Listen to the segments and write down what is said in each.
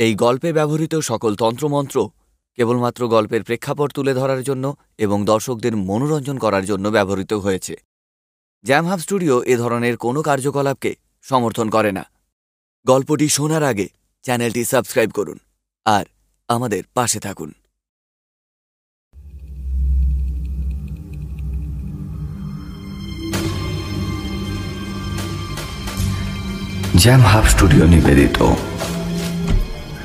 এই গল্পে ব্যবহৃত সকল তন্ত্রমন্ত্র কেবলমাত্র গল্পের প্রেক্ষাপট তুলে ধরার জন্য এবং দর্শকদের মনোরঞ্জন করার জন্য ব্যবহৃত হয়েছে। জ্যামহাব স্টুডিও এ ধরনের কোনো কার্যকলাপকে সমর্থন করে না। গল্পটি শোনার আগে চ্যানেলটি সাবস্ক্রাইব করুন আর আমাদের পাশে থাকুন। জ্যাম হাব স্টুডিও নিবেদিত।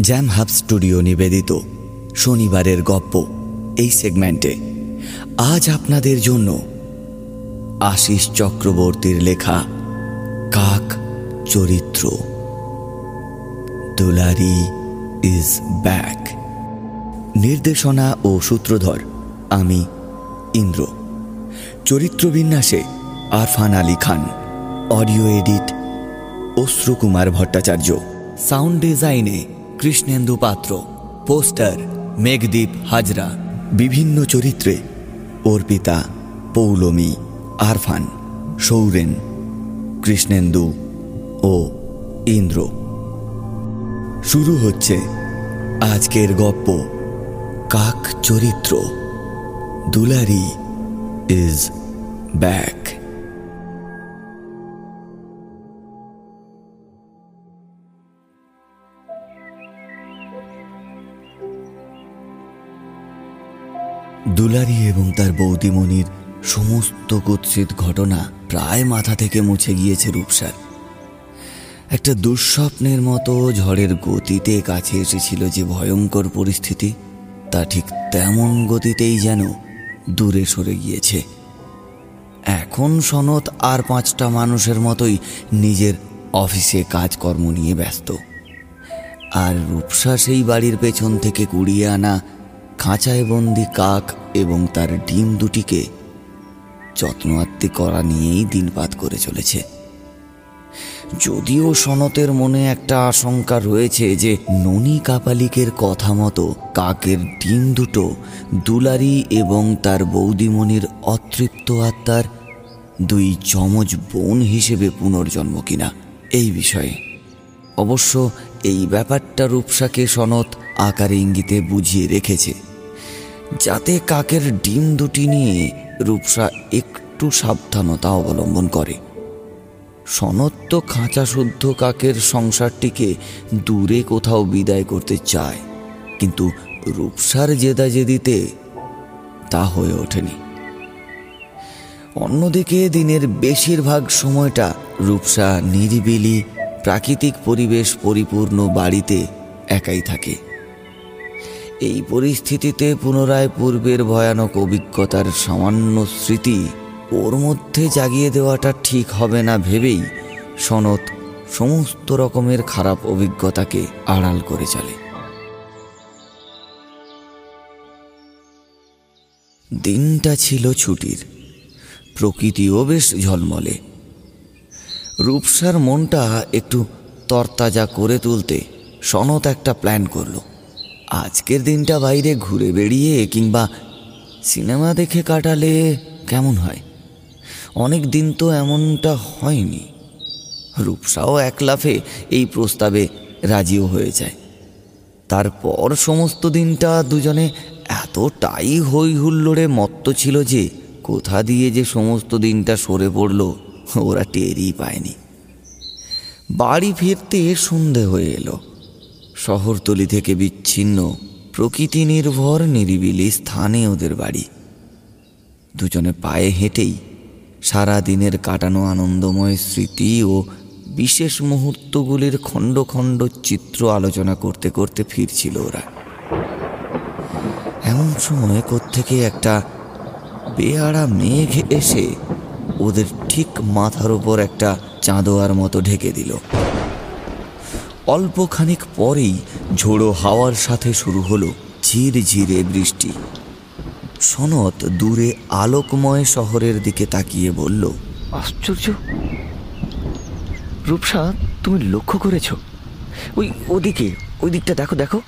জ্যাম হাব স্টুডিও নিবেদিত শনিবারের গপ্প এই সেগমেন্টে আজ আপনাদের জন্য আশিস চক্রবর্তীর লেখা কাক চরিত্র। দুলারি ইজ ব্যাক নির্দেশনা ও সূত্রধর, আমি Indra. চরিত্রবিন্যাসে Arfan Ali Khan. Audio edit Ashrukumar Bhattacharya. Sound ডিজাইনে কৃষ্ণেন্দু পাত্র, পোস্টার মেঘদীপ হাজরা, বিভিন্ন চরিত্রে, অর্পিতা, পৌলমী, আরফান, সৌরেন, কৃষ্ণেন্দু ও ইন্দ্র। শুরু হচ্ছে আজকের গপ্প কাক চরিত্র দুলারি ইজ ব্যাক। দুলারি এবং তার বৌদিমণির সমস্ত কুৎসিত ঘটনা প্রায় মাথা থেকে মুছে গিয়েছে রূপসার। একটা দুঃস্বপ্নের মতো ঝড়ের গতিতে কাছে এসেছিল যে ভয়ঙ্কর পরিস্থিতি, তা ঠিক তেমন গতিতেই যেন দূরে সরে গিয়েছে। এখন সনত আর পাঁচটা মানুষের মতোই নিজের অফিসে কাজকর্ম নিয়ে ব্যস্ত। আর রূপসা সেই বাড়ির পেছন থেকে কুড়িয়ে আনা খাঁচায় বন্দি কাক এবং তার ডিম দুটিকে যত্নআত্তি করা নিয়েই দিনপাত করে চলেছে। যদিও সনতের মনে একটা আশঙ্কা রয়েছে যে ননী কাপালিকের কথা মতো কাকের ডিম দুটো দুলারি এবং তার বৌদিমণির অতৃপ্ত আত্মার দুই যমজ বোন হিসেবে পুনর্জন্ম কিনা, এই বিষয়ে। অবশ্য এই ব্যাপারটা রূপসাকে সনত আকারে ইঙ্গিতে বুঝিয়ে রেখেছে, যাতে কাকের ডিম দুটি নিয়ে রূপসা একটু সাবধানতা অবলম্বন করে। সনত্ব খাঁচা শুদ্ধ কাকের সংসারটিকে দূরে কোথাও বিদায় করতে চায়, কিন্তু রূপসার জেদাজেদিতে তা হয়ে ওঠেনি। অন্যদিকে দিনের বেশিরভাগ সময়টা রূপসা নিরিবিলি, প্রাকৃতিক পরিবেশ পরিপূর্ণ বাড়িতে একাই থাকে। এই পরিস্থিতিতে পুনরায় পূর্বের ভয়ানক অভিজ্ঞতার সামান্য স্মৃতি ওর মধ্যে জাগিয়ে দেওয়াটা ঠিক হবে না ভেবেই সনত সমস্ত রকমের খারাপ অভিজ্ঞতাকে আড়াল করে চলে। দিনটা ছিল ছুটির। প্রকৃতিও বেশ ঝলমলে। রূপসার মনটা একটু তরতাজা করে তুলতে সনত একটা প্ল্যান করল। আজকের দিনটা বাইরে ঘুরে বেড়িয়ে কিংবা সিনেমা দেখে কাটালে কেমন হয়? অনেক দিন তো এমনটা হয়নি। রূপসাও এক লাফে এই প্রস্তাবে রাজিও হয়ে যায়। তারপর সমস্ত দিনটা দুজনে এতটাই হই হুল্লোড়ে মত্ত ছিল যে কোথা দিয়ে যে সমস্ত দিনটা সরে পড়ল, ওরা টেরই পায়নি। বাড়ি ফিরতে সন্ধে হয়ে এলো। শহরতলি থেকে বিচ্ছিন্ন প্রকৃতি নির্ভর নিরিবিলি স্থানে ওদের বাড়ি। দুজনে পায়ে হেঁটেই সারা দিনের কাটানো আনন্দময় স্মৃতি ও বিশেষ মুহূর্তগুলির খণ্ড খণ্ড চিত্র আলোচনা করতে করতে ফিরছিল ওরা। এমন সময় কোত্থেকে একটা বেয়াড়া মেঘ এসে ওদের ঠিক মাথার উপর একটা চাঁদোয়ার মতো ঢেকে দিল। অল্প খানিক পরেই ঝোড়ো হাওয়ার সাথে শুরু হলো ঝিরঝিরে বৃষ্টি। সনত দূরে আলোকময় শহরের দিকে তাকিয়ে বলল, আশ্চর্য! রূপসা, তুমি লক্ষ্য করেছ? ওই ওদিকে, ওই দিকটা দেখো দেখো,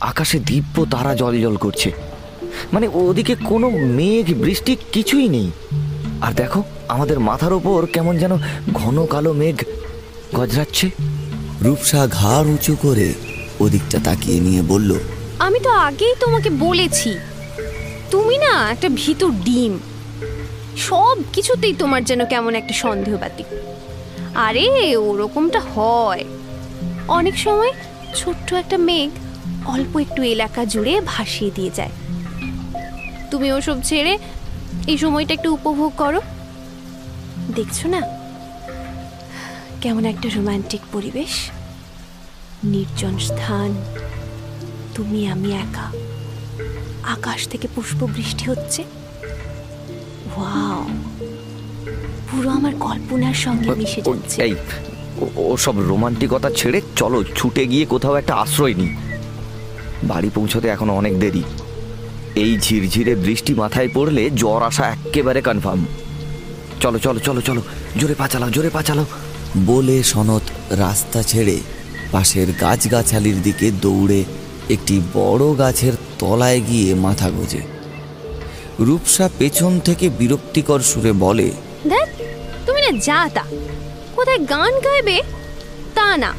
আকাশে দিব্য তারা জল জল করছে। মানে ওদিকে কোনো মেঘ, বৃষ্টি কিছুই নেই। আর দেখো, আমাদের মাথার ওপর কেমন যেন ঘন কালো মেঘ গজরাচ্ছে। রূপসা ঘাড় উঁচু করে ওদিকটা তাকিয়ে নিয়ে বলল, আমি তো আগেই তোমাকে বলেছি, তুমি না একটা ভীতু ডিম। সব কিছুতেই তোমার যেন কেমন একটা সন্দেহবাদী। আরে, ওরকমটা হয়। অনেক সময় ছোট্ট একটা মেঘ অল্প একটু এলাকা জুড়ে ভাসিয়ে দিয়ে যায়। তুমি ওসব ছেড়ে এই সময়টা একটু উপভোগ করো। দেখছ না? কেমন একটা রোমান্টিক পরিবেশ? নির্জন স্থান তুমি আমি একা। আকাশ থেকে পুষ্প বৃষ্টি হচ্ছে। ওয়াও! পুরো আমার কল্পনার সঙ্গে মিশে যাচ্ছে। এই ও সব রোমান্টিকতা ছেড়ে চলো ছুটে গিয়ে কোথাও একটা আশ্রয় নিই। বাড়ি পৌঁছতে এখনও অনেক দেরি। এই ঝিরঝিরে বৃষ্টি মাথায় পড়লে জ্বর আসা একেবারে কনফার্ম চলো চলো চলো চলো জোরে পা চালাও জোরে পা চালাও বলে সনত রাস্তা ছেড়ে পাশের গাছগাছালির দিকে দৌড়ে একটি বড় গাছের তলায় গিয়ে মাথা গোজে। রূপসা পেছন থেকে বিরক্তিকর সুরে বলে দেখ তুমি না যা তা কোথায় গান গাইবে? তা না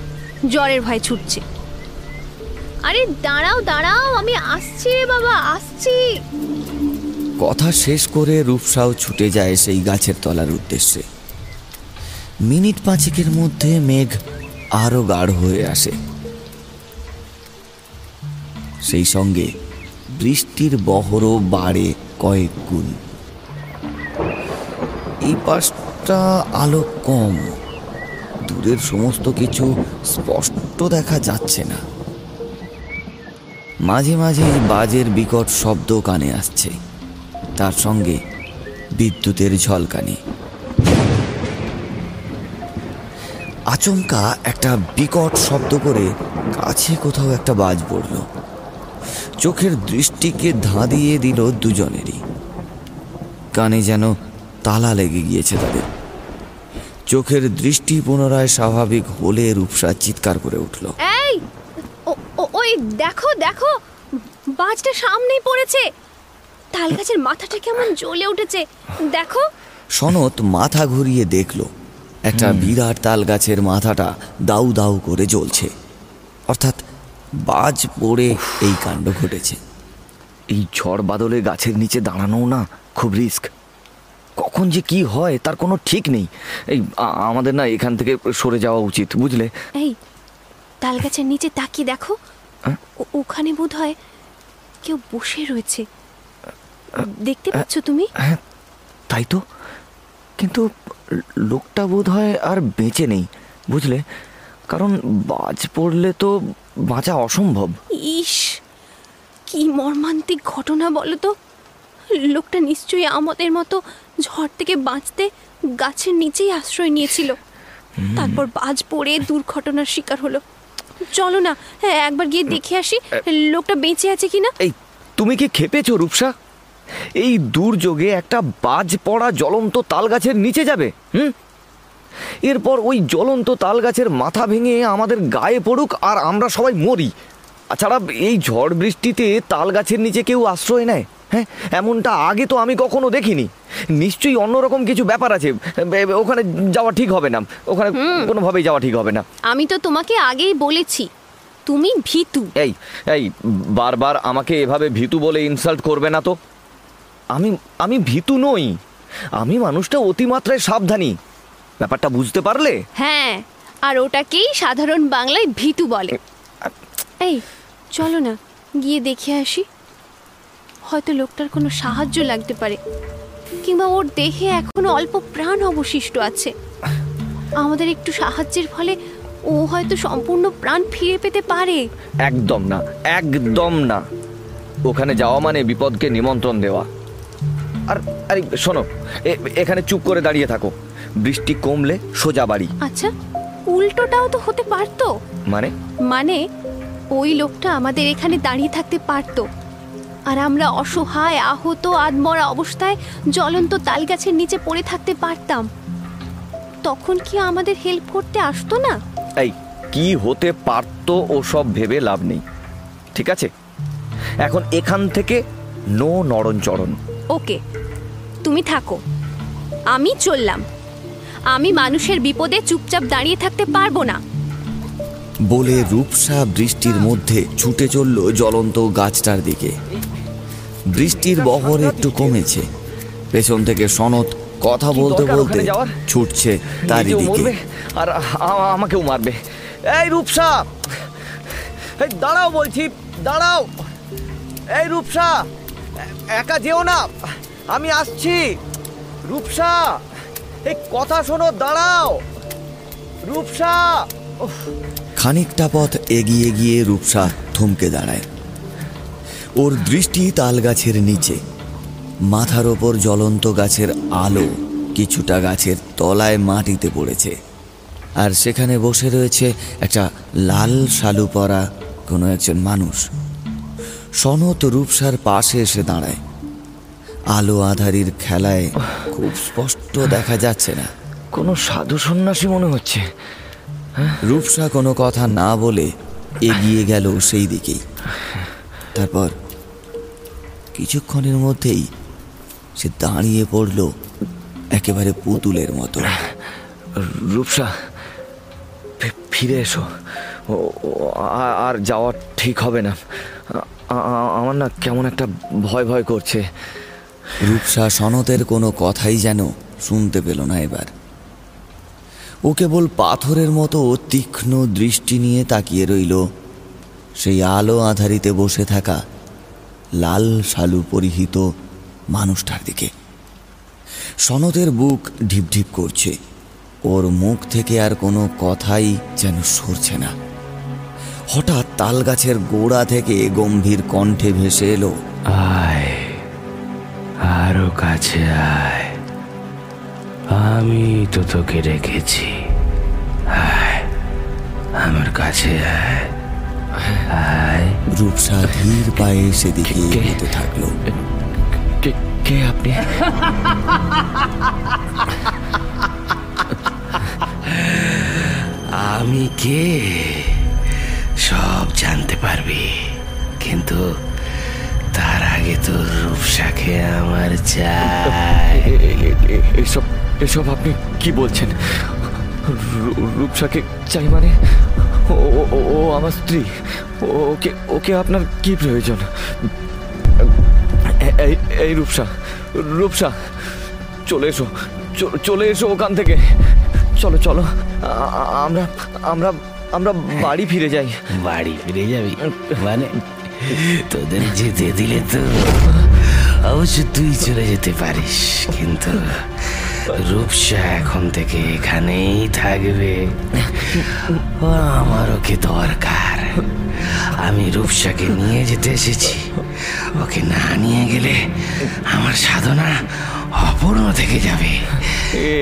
জ্বরের ভয় ছুটছে। আরে দাঁড়াও দাঁড়াও আমি আসছি রে বাবা আসছি। কথা শেষ করে রূপসাও ছুটে যায় সেই গাছের তলার উদ্দেশ্যে। মিনিট পাঁচেকের মধ্যে মেঘ আরও গাঢ় হয়ে আসে। সেই সঙ্গে বৃষ্টির বহরও বাড়ে কয়েক গুণ। এই পাশটা আলো কম। দূরের সমস্ত কিছু স্পষ্ট দেখা যাচ্ছে না। মাঝে মাঝে বাজের বিকট শব্দ কানে আসছে। তার সঙ্গে বিদ্যুতের ঝলকানি। আচমকা একটা বিকট শব্দ করে কাছে কোথাও একটা বাজ পড়ল। চোখের দৃষ্টিকে ধাঁধিয়ে দিল দুজনেরই। কানে যেন তালা লেগে গিয়েছে তাদের। চোখের দৃষ্টি পুনরায় স্বাভাবিক হলে রূপসা চিৎকার করে উঠল। এই ও- ও- ওই দেখো দেখো বাজটা সামনেই পড়েছে। তাল গাছের মাথাটা কেমন জ্বলে উঠেছে। দেখো। সনত মাথা ঘুরিয়ে দেখল। একটা বিরাট তাল গাছের মাথাটা দাউ দাউ করে জ্বলছে। অর্থাৎ বাজ পড়ে এই কাণ্ড ঘটেছে। এই ঝড় বাদলে গাছের নিচে দাঁড়ানোও না খুব রিস্ক। কখন যে কি হয় তার কোনো ঠিক নেই। এই আমাদের না এখান থেকে সরে যাওয়া উচিত বুঝলে? এই তাল গাছের নিচে তাকিয়ে দেখো। হ্যাঁ? ও- ওখানে বোধ হয় কেউ বসে রয়েছে। দেখতে পাচ্ছ তুমি? হ্যাঁ তাই তো। কিন্তু লোকটা বোধ হয় আর বেঁচে নেই বুঝলে? কারণ বাজ পড়লে তো বাঁচা অসম্ভব। ইস কি মর্মান্তিক ঘটনা বলো তো? লোকটা নিশ্চয়ই আমাদের মতো ঝড় থেকে বাঁচতে গাছের নিচেই আশ্রয় নিয়েছিল। তারপর বাজ পড়ে দুর্ঘটনার শিকার হলো। চলো না হ্যাঁ একবার গিয়ে দেখে আসি লোকটা বেঁচে আছে কিনা? এই তুমি কি খেপেছো রূপসা? এই দুর্যোগে একটা বাজ পড়া জ্বলন্ত তাল গাছের নিচে যাবে হুম? এরপর ওই জ্বলন্ত তাল গাছের মাথা ভেঙে আমাদের গায়ে পড়ুক আর আমরা সবাই মরি। তাছাড়া এই ঝড় বৃষ্টিতে তাল গাছের নিচে কেউ আশ্রয় নেয় হ্যাঁ? এমনটা আগে তো আমি কখনো দেখিনি। নিশ্চয়ই অন্যরকম কিছু ব্যাপার আছে। ওখানে যাওয়া ঠিক হবে না। ওখানে কোনোভাবেই যাওয়া ঠিক হবে না। আমি তো তোমাকে আগেই বলেছি তুমি ভীতু। এই এই বারবার আমাকে এভাবে ভীতু বলে ইনসাল্ট করবে না তো? আমি আমি ভীতু নই। আমি মানুষটা অতিমাত্রায় সাবধানী। ব্যাপারটা বুঝতে পারলে? হ্যাঁ আর ওটাকেই সাধারণ বাংলায় ভীতু বলে। এই চলো না গিয়ে দেখে আসি। হয়তো লোকটার কোনো সাহায্য লাগতে পারে কিংবা ওর দেহে এখনও অল্প প্রাণ অবশিষ্ট আছে। আমাদের একটু সাহায্যের ফলে ও হয়তো সম্পূর্ণ প্রাণ ফিরে পেতে পারে। একদম না একদম না। ওখানে যাওয়া মানে বিপদকে নিমন্ত্রণ দেওয়া। আর আরে শোনো এখানে চুপ করে দাঁড়িয়ে থাকো। বৃষ্টি কমলে সোজা বাড়ি। আচ্ছা উল্টোটাও তো হতে পারতো। মানে? মানে ওই লোকটা আমাদের এখানে দাঁড়িয়ে থাকতে পারতো। আর আমরা অসহায় আহত আধমরা অবস্থায় জ্বলন্ত তাল গাছের নিচে পড়ে থাকতে পারতাম। তখন কি আমাদের হেল্প করতে আসতো না? এই কি হতে পারতো ওসব ভেবে লাভ নেই। ঠিক আছে? এখন এখান থেকে নো নরণচরণ ওকে তুমি থাকো। আমি চললাম। আমি মানুষের বিপদে চুপচাপ দাঁড়িয়ে থাকতে পারব না। বলে রূপসা বৃষ্টির মধ্যে ছুটে চলল জ্বলন্ত গাছটার দিকে। বৃষ্টির বহর একটু কমেছে। পেছন থেকে সনত কথা বলতে বলতে যাওয়ার? ছুটছে তারই নিজেও দিকে আর আমাকেও মারবে। এই রূপসা! এই দাঁড়াও বলছি দাঁড়াও। এই রূপসা! একা যেও না। আমি আসছি। রূপসা, এই কথা শোনো, দাঁড়াও। রূপসা। খানিকটা পথ এগিয়ে গিয়ে রূপসা থমকে দাঁড়ায়। ওর দৃষ্টি তাল গাছের নিচে। মাথার ওপর জ্বলন্ত গাছের আলো কিছুটা গাছের তলায় মাটিতে পড়েছে। আর সেখানে বসে রয়েছে একটা লাল শালু পরা কোনো একজন মানুষ। সনত রূপসার পাশে এসে দাঁড়ায়। আলো আধারির খেলায় খুব স্পষ্ট দেখা যাচ্ছে না। কোনো সাধু সন্ন্যাসী মনে হচ্ছে। রূপসা কোনো কথা না বলে এগিয়ে গেল সেই দিকেই। তারপর কিছুক্ষণের মধ্যেই সে দাঁড়িয়ে পড়ল একেবারে পুতুলের মতো। রূপসা ফিরে এসো। আর যাওয়া ঠিক হবে না। আমার না কেমন একটা ভয় ভয় করছে। রূপসা সনতের কোনো কথাই যেন শুনতে পেল না এবার। ও কেবল পাথরের মতো তীক্ষ্ণ দৃষ্টি নিয়ে তাকিয়ে রইল। সেই আলো আধারিতে বসে থাকা লাল শালু পরিহিত মানুষটার দিকে। সনতের বুক ঢিপঢিপ করছে। ওর মুখ থেকে আর কোনো কথাই যেন সরছে না। হঠাৎ তাল গাছের গোড়া থেকে গম্ভীর কণ্ঠে ভেসে এলো আয় আরও কাছে আয়। আমি তো তোকে রেখেছি। আয় আমার কাছে আয়। আয়। রূপসা ধীর পায়ে সেদিকে এগোতে থাকল। কে আপনি? আমি কে? সব জানতে পারবি। কিন্তু তার আগে তো রূপসাকে আমার চাই। এসব এসব আপনি কি বলছেন? রূপসাকে চাই মানে? ও আমার স্ত্রী। ওকে ওকে আপনার কি প্রয়োজন? এই এই রূপসা রূপসা, চলে এসো চলে এসো ওখান থেকে। চলো চলো আমরা আমরা আমরা বাড়ি ফিরে যাই। বাড়ি ফিরে যাবি? মানে তোদের যেতে দিলে তো অবশ্য তুই চলে যেতে পারিস কিন্তু রূপসা এখন থেকে এখানেই থাকবে। ও আমার ওকে দরকার? আমি রূপসাকে নিয়ে যেতে এসেছি। ওকে না নিয়ে গেলে আমার সাধনা অপূর্ণ থেকে যাবে।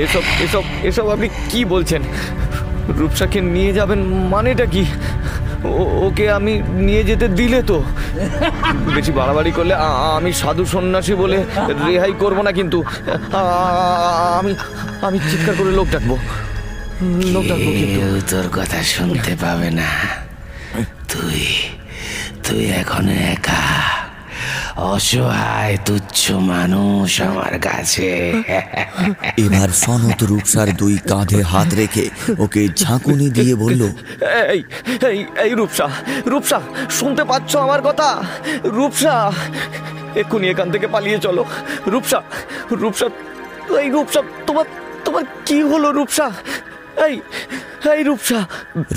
এসব এসব এসব আপনি কি বলছেন? রূপসাকে নিয়ে যাবেন মানেটা কি? ওকে আমি নিয়ে যেতে দিলে তো। বেশি বাড়াবাড়ি করলে আমি সাধু সন্ন্যাসী বলে রেহাই করব না কিন্তু। আমি আমি চিৎকার করে লোক ডাকবো। লোক ডাকবো কিন্তু। তোর কথা শুনতে পাবে না। তুই তুই এখন একা। অসহায় তুচ্ছ মানুষ আমার কাছে। এবার সনত রূপসার দুই কাঁধে হাত রেখে ওকে ঝাঁকুনি দিয়ে বলল এই এই এই রূপসা রূপসা শুনতে পাচ্ছ আমার কথা? রূপসা এক্ষুনি এখান থেকে পালিয়ে চলো। রূপসা রূপসা এই রূপসা তোমার তোমার কি হলো রূপসা? এই এই রূপসা।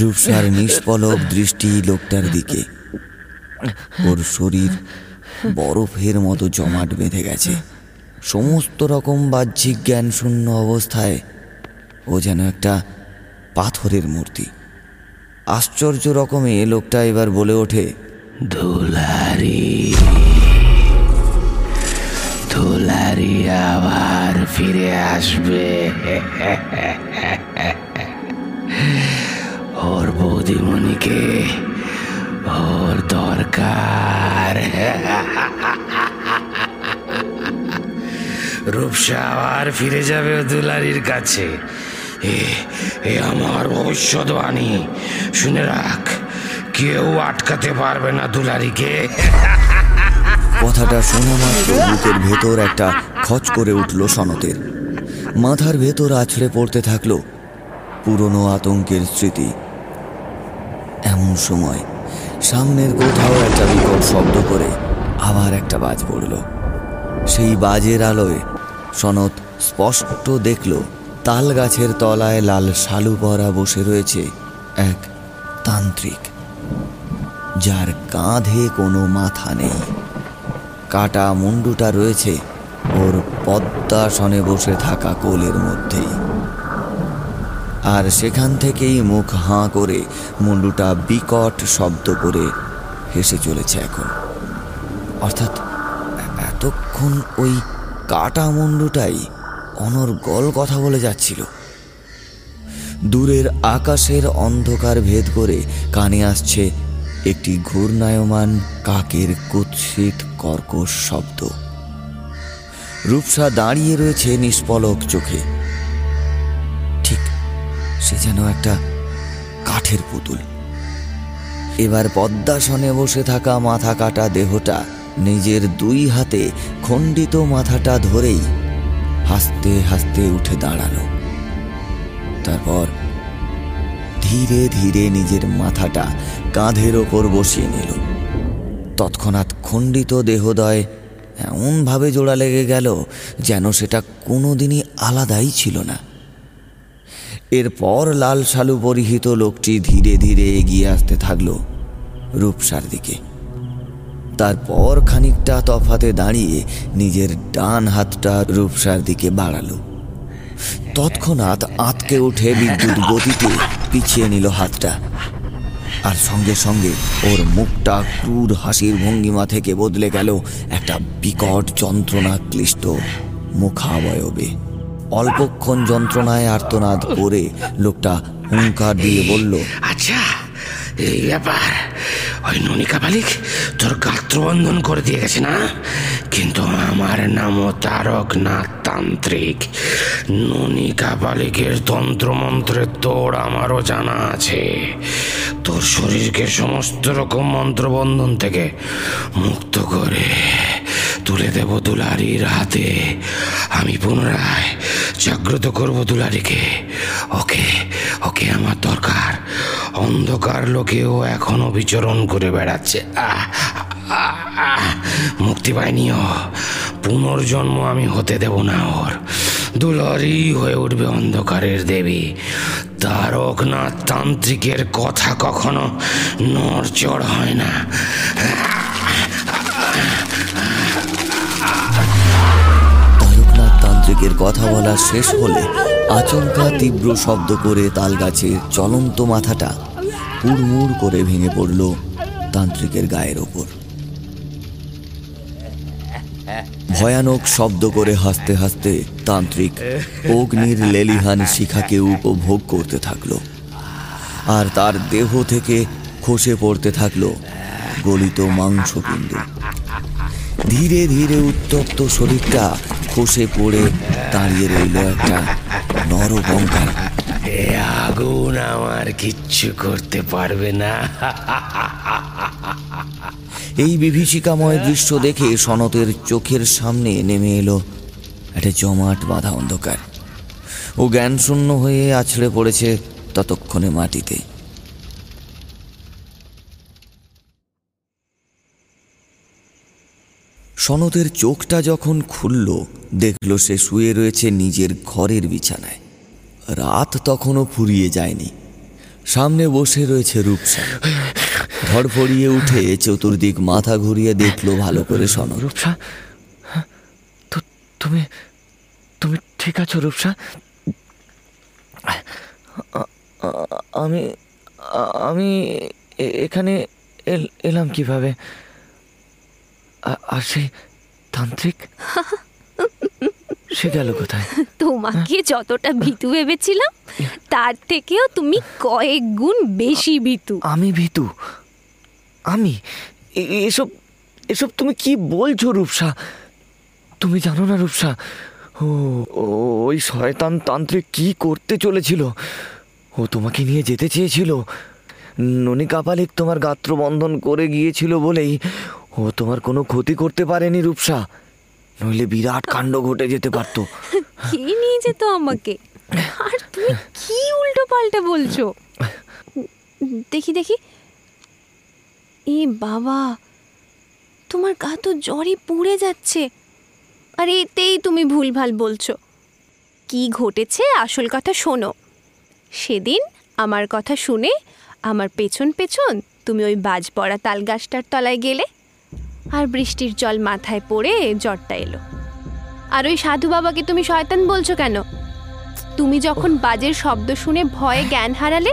রূপসার নিষ্পলক দৃষ্টি লোকটার দিকে। ওর শরীর বরফের মতো জমাট বেঁধে গেছে। সমস্ত রকম বাহ্যিক জ্ঞান শূন্য অবস্থায় ও যেন একটা পাথরের মূর্তি। আশ্চর্য রকমে লোকটা এবার বলে ওঠে, ধুলারি ধুলারি আবার ফিরে আসবে। ওর বৌদিমণিকে ওর দরকার। রূপসা আবার ফিরে যাবে দুলারির কাছে। এ আমার ভবিষ্যৎবাণী। শুনে রাখ, কেউ আটকাতে পারবে না দুলারিকে। কথাটা শোনা মাত্র, বুকের ভেতর একটা খচ করে উঠল সনতের। মাথার ভেতর আছড়ে পড়তে থাকল পুরনো আতঙ্কের স্মৃতি। এমন সময় সামনের কোথাও একটা বিকট শব্দ করে আবার একটা বাজ পড়ল। সেই বাজের আলোয় সনত স্পষ্ট দেখল তাল গাছের তলায় লাল শালু পরা বসে রয়েছে এক তান্ত্রিক, যার কাঁধে কোনো মাথা নেই। কাটা মুন্ডুটা রয়েছে ওর পদ্মাসনে বসে থাকা কোলের মধ্যেই। আর সেখান থেকেই মুখ হাঁ করে মুন্ডুটা বিকট শব্দ করে হেসে চলেছে এখন। অর্থাৎ এতক্ষণ ওই কাটা মুন্ডুটাই অনর্গল কথা বলে যাচ্ছিল। দূরের আকাশের অন্ধকার ভেদ করে কানে আসছে একটি ঘূর্ণায়মান কাকের কুৎসিত কর্কশ শব্দ। রূপসা দাঁড়িয়ে রয়েছে নিষ্পলক চোখে। সে যেন একটা কাঠের পুতুল। এবার পদ্মাসনে বসে থাকা মাথা কাটা দেহটা নিজের দুই হাতে খণ্ডিত মাথাটা ধরেই হাসতে হাসতে উঠে দাঁড়াল। তারপর ধীরে ধীরে নিজের মাথাটা কাঁধের ওপর বসিয়ে নিল। তৎক্ষণাৎ খণ্ডিত দেহদয় এমনভাবে জোড়া লেগে গেল যেন সেটা কোনোদিনই আলাদাই ছিল না। এরপর লাল শালু পরিহিত লোকটি ধীরে ধীরে এগিয়ে আসতে থাকল রূপসার দিকে। তারপর খানিকটা তফাতে দাঁড়িয়ে নিজের ডান হাতটা রূপসার দিকে বাড়ালো। তৎক্ষণাৎ আতকে উঠে বিদ্যুৎ গতিতে পিছিয়ে নিল হাতটা। আর সঙ্গে সঙ্গে ওর মুখটা ক্রুর হাসির ভঙ্গিমা থেকে বদলে গেল একটা বিকট যন্ত্রণা ক্লিষ্ট মুখাবয়বে। অল্পক্ষণ যন্ত্রণায় আর্তনাদ করে লোকটা হুঙ্কার দিয়ে বলল আচ্ছা এই ব্যাপার। ওই ননিকা বালিক তোর গাত্রবন্ধন করে দিয়ে গেছে না? কিন্তু আমার নামও তারক নাথ তান্ত্রিক। ননিকা বালিকের তন্ত্রমন্ত্রের তোর আমারও জানা আছে। তোর শরীরকে সমস্ত রকম মন্ত্রবন্ধন থেকে মুক্ত করে। তুলে দেব দুলারির হাতে। আমি পুনরায় জাগ্রত করব দুলারিকে। ওকে ওকে আমার দরকার। অন্ধকার লোকেও এখনও বিচরণ করে বেড়াচ্ছে। মুক্তি পায়নিও পুনর্জন্ম আমি হতে দেব না ওর। দুলারি হয়ে উঠবে অন্ধকারের দেবী। তারকনাথ তান্ত্রিকের কথা কখনো নড়চড় হয় না। তান্ত্রিকের কথা বলা শেষ হলে আচমকা তীব্র শব্দ করে তালগাছের চলন্ত মাথাটা হুড়মুড় করে ভেঙে পড়ল তান্ত্রিকের গায়ের ওপর। ভয়ানক শব্দ করে হাসতে হাসতে তান্ত্রিক অগ্নির লেলিহান শিখাকে উপভোগ করতে থাকল। আর তার দেহ থেকে খসে পড়তে থাকল গলিত মাংসপিণ্ড। ধীরে ধীরে উত্তপ্ত শরীরটা খসে পড়ে দাঁড়িয়ে রইল একটা নরকঙ্কাল এ আগুন আমার কিচ্ছু করতে পারবে না। এই বিভীষিকাময় দৃশ্য দেখে সনতের চোখের সামনে নেমে এলো একটা জমাট বাঁধা অন্ধকার। ও জ্ঞানশূন্য হয়ে আছড়ে পড়েছে ততক্ষণে মাটিতে। সনতের চোখটা যখন খুলল, দেখল সে শুয়ে রয়েছে নিজের ঘরের বিছানায়। রাত তখনও ফুরিয়ে যায়নি। সামনে বসে রয়েছে রূপসা। ধরফড়িয়ে উঠে চতুর্দিক মাথা ঘুরিয়ে দেখল ভালো করে সনদ। রূপসা তুমি তুমি ঠিক আছো রূপসা? আমি আমি এখানে এল- এলাম কীভাবে? আর সেই তান্ত্রিক? সে গেল কোথায়? তোমাকে যতটা ভীতু ভেবেছিলাম তার থেকেও তুমি কয়েক গুণ বেশি ভীতু। আমি ভীতু? আমি? এসব এসব তুমি কি বলছো রূপসা? তুমি জানো না রূপসা? ও- ওই শয়তান তান্ত্রিক কি করতে চলেছিল? ও তোমাকে নিয়ে যেতে চেয়েছিল? ননী কাপালিক তোমার গাত্রবন্ধন করে গিয়েছিল বলেই ও তোমার কোনো ক্ষতি করতে পারেনি রূপসা। নইলে বিরাট কাণ্ড ঘটে যেতে পারতো। কে নিয়ে যেত আমাকে? আর তুমি কি উল্টো পাল্টা বলছো? দেখি দেখি। এ বাবা, তোমার গা তো জ্বরে পুড়ে যাচ্ছে। আর এতেই তুমি ভুলভাল বলছো। কি ঘটেছে আসল কথা শোনো। সেদিন আমার কথা শুনে আমার পেছন পেছন তুমি ওই বাজ পড়া তাল গাছটার তলায় গেলে আর বৃষ্টির জল মাথায় পড়ে জ্বরটা এলো। আর ওই সাধু বাবাকে তুমি শয়তান বলছো কেন? তুমি যখন বাজের শব্দ শুনে ভয়ে জ্ঞান হারালে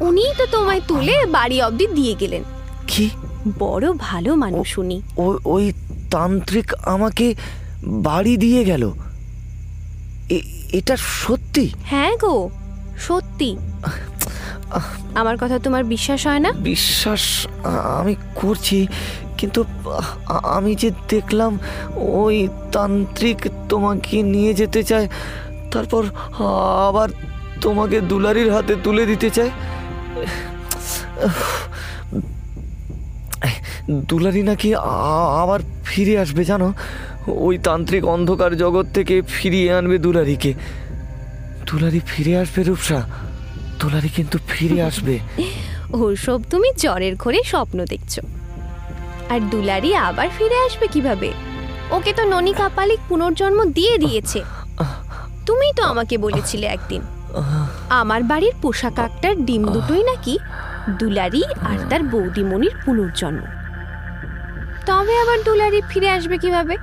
উনিই তো তোমায় তুলে বাড়ি অবধি দিয়ে গেলেন। কি? বড় ভালো মানুষ উনি। ওই তান্ত্রিক আমাকে বাড়ি দিয়ে গেল। এটা সত্যি? হ্যাঁ গো সত্যি। আমার কথা তোমার বিশ্বাস হয় না? বিশ্বাস আমি করছি। কিন্তু আমি যে দেখলাম ওই তান্ত্রিক তোমাকে নিয়ে যেতে চায়, তারপর আবার তোমাকে দুলারির হাতে তুলে দিতে চায়? দুলারি নাকি আবার ফিরে আসবে জানো? ওই তান্ত্রিক অন্ধকার জগৎ থেকে ফিরিয়ে আনবে দুলারিকে। দুলারি ফিরে আসবে, রূপসা। দুলারি কিন্তু ফিরে আসবে। ওসব তুমি জ্বরের ঘরে স্বপ্ন দেখছ। আর দুলারি আবার ফিরে আসবে কীভাবে? ওকে তো ননী কাপালিক পুনর্জন্ম দিয়ে দিয়েছে। তুমিই তো আমাকে বলেছিলে একদিন। আমার বাড়ির পোষা কাকটার ডিম দুটোই নাকি দুলারি আর তার বৌদিমণির পুনর্জন্ম। তবে আবার দুলারি ফিরে আসবে কীভাবে?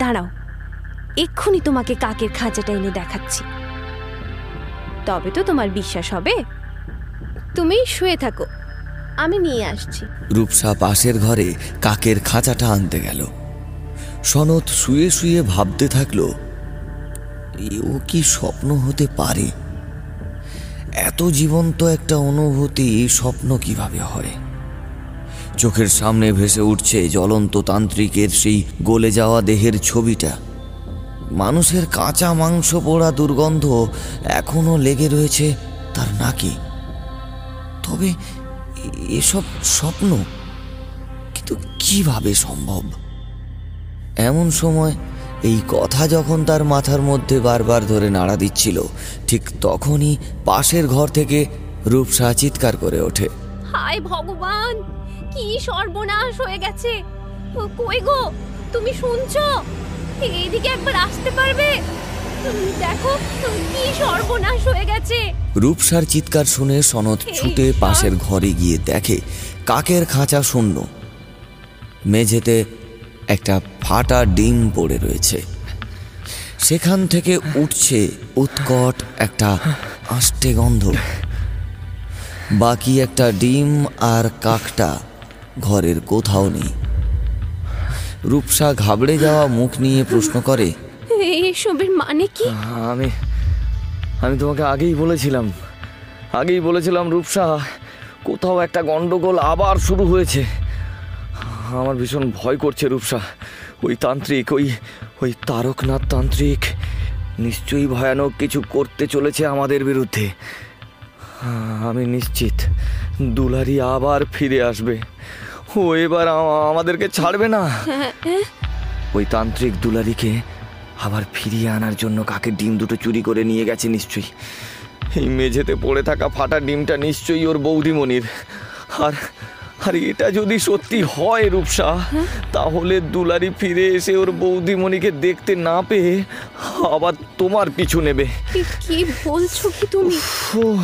দাঁড়াও, এক্ষুনি তোমাকে কাকের খাঁচাটা এনে দেখাচ্ছি। তবে তো তোমার বিশ্বাস হবে। তুমি শুয়ে থাকো। আমি নিয়ে আসছি। রূপসা পাশের ঘরে কাকের খাঁচাটা আনতে গেল। সনদ শুয়ে শুয়ে ভাবতে থাকল এও কি স্বপ্ন হতে পারে? এত জীবন্ত একটা অনুভূতি স্বপ্ন কীভাবে হয়? চোখের সামনে ভেসে উঠছে জ্বলন্ত তান্ত্রিকের সেই গলে যাওয়া দেহের ছবিটা। মানুষের কাঁচা মাংস পোড়া দুর্গন্ধ এখনও লেগে রয়েছে তার নাকি। তবে এসব স্বপ্ন কিন্তু কীভাবে সম্ভব? এমন সময় এই কথা যখন তার মাথার মধ্যে বারবার ধরে নাড়া দিচ্ছিল, ঠিক তখনই পাশের ঘর থেকে রূপসা চিৎকার করে ওঠে। হায় ভগবান, কি সর্বনাশ হয়ে গেছে। কই গো, তুমি শুনছো? এইদিকে একবার আসতে পারবে? দেখো কি সর্বনাশ হয়ে গেছে। রূপসার চিৎকার শুনে সনদ ছুটে পাশের ঘরে গিয়ে দেখে কাকের খাঁচা শূন্য। মেঝেতে একটা ফাটা ডিম পড়ে রয়েছে। সেখান থেকে উঠছে উৎকট একটা আষ্টে গন্ধ। বাকি একটা ডিম আর কাকটা ঘরের কোথাও নেই। রূপসা ঘাবড়ে যাওয়া মুখ নিয়ে প্রশ্ন করে এসবের মানে কি? আমি আমি তোমাকে আগেই বলেছিলাম আগেই বলেছিলাম রূপসা কোথাও একটা গন্ডগোল আবার শুরু হয়েছে। আমার ভীষণ ভয় করছে রূপসা। ওই তান্ত্রিক ওই ওই তারকনাথ তান্ত্রিক নিশ্চয়ই ভয়ানক কিছু করতে চলেছে আমাদের বিরুদ্ধে। আমি নিশ্চিত দুলারি আবার ফিরে আসবে। ও এবার আমাদেরকে ছাড়বে না। ওই তান্ত্রিক দুলারিকে আবার ফিরিয়ে আনার জন্য কাকে ডিম দুটো চুরি করে নিয়ে গেছে নিশ্চয়ই। এই মেঝেতে পড়ে থাকা ফাটা ডিমটা নিশ্চয়ই ওর বৌদিমণির। আর আর এটা যদি সত্যি হয় রূপসা তাহলে দুলারি ফিরে এসে ওর বৌদিমণিকে দেখতে না পেয়ে আবার তোমার পিছু নেবে। কি- কি বলছো কি তুমি? ও,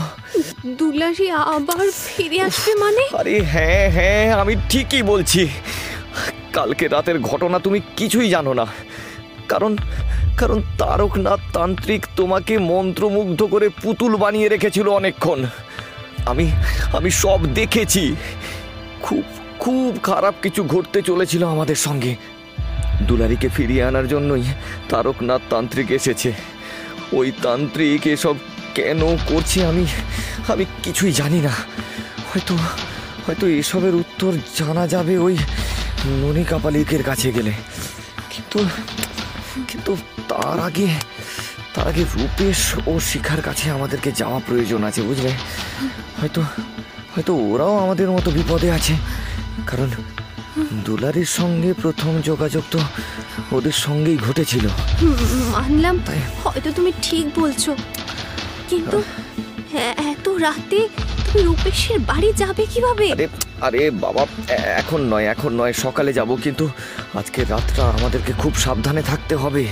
দুলারি আবার ফিরে আসবে মানে? আরে হ্যাঁ হ্যাঁ আমি ঠিকই বলছি। কালকে রাতের ঘটনা তুমি কিছুই জানো না। কারণ কারণ তারকনাথ তান্ত্রিক তোমাকে মন্ত্রমুগ্ধ করে পুতুল বানিয়ে রেখেছিল অনেকক্ষণ। আমি আমি সব দেখেছি। খুব খুব খারাপ কিছু ঘটতে চলেছিল আমাদের সঙ্গে। দুলারিকে ফিরিয়ে আনার জন্যই তারকনাথ তান্ত্রিক এসেছে। ওই তান্ত্রিক এসব কেন করছে আমি আমি কিছুই জানি না। হয়তো হয়তো এসবের উত্তর জানা যাবে ওই ননী কাপালিকের কাছে গেলে। কিন্তু কিন্তু তার আগে তার আগে রূপেশ ও শিখার কাছে আমাদেরকে যাওয়া প্রয়োজন আছে বুঝলে? হয়তো হয়তো ওরাও আমাদের মতো বিপদে আছে। কারণ দুলারির সঙ্গে প্রথম যোগাযোগ তো ওদের সঙ্গেই ঘটেছিল। মানলাম হয়তো তুমি ঠিক বলছো। কিন্তু এ- এত রাতে রূপেশের বাড়ি যাবে কীভাবে? আরে আরে বাবা এখন নয় এখন নয় সকালে যাব কিন্তু আজকে রাতটা আমাদেরকে খুব সাবধানে থাকতে হবে।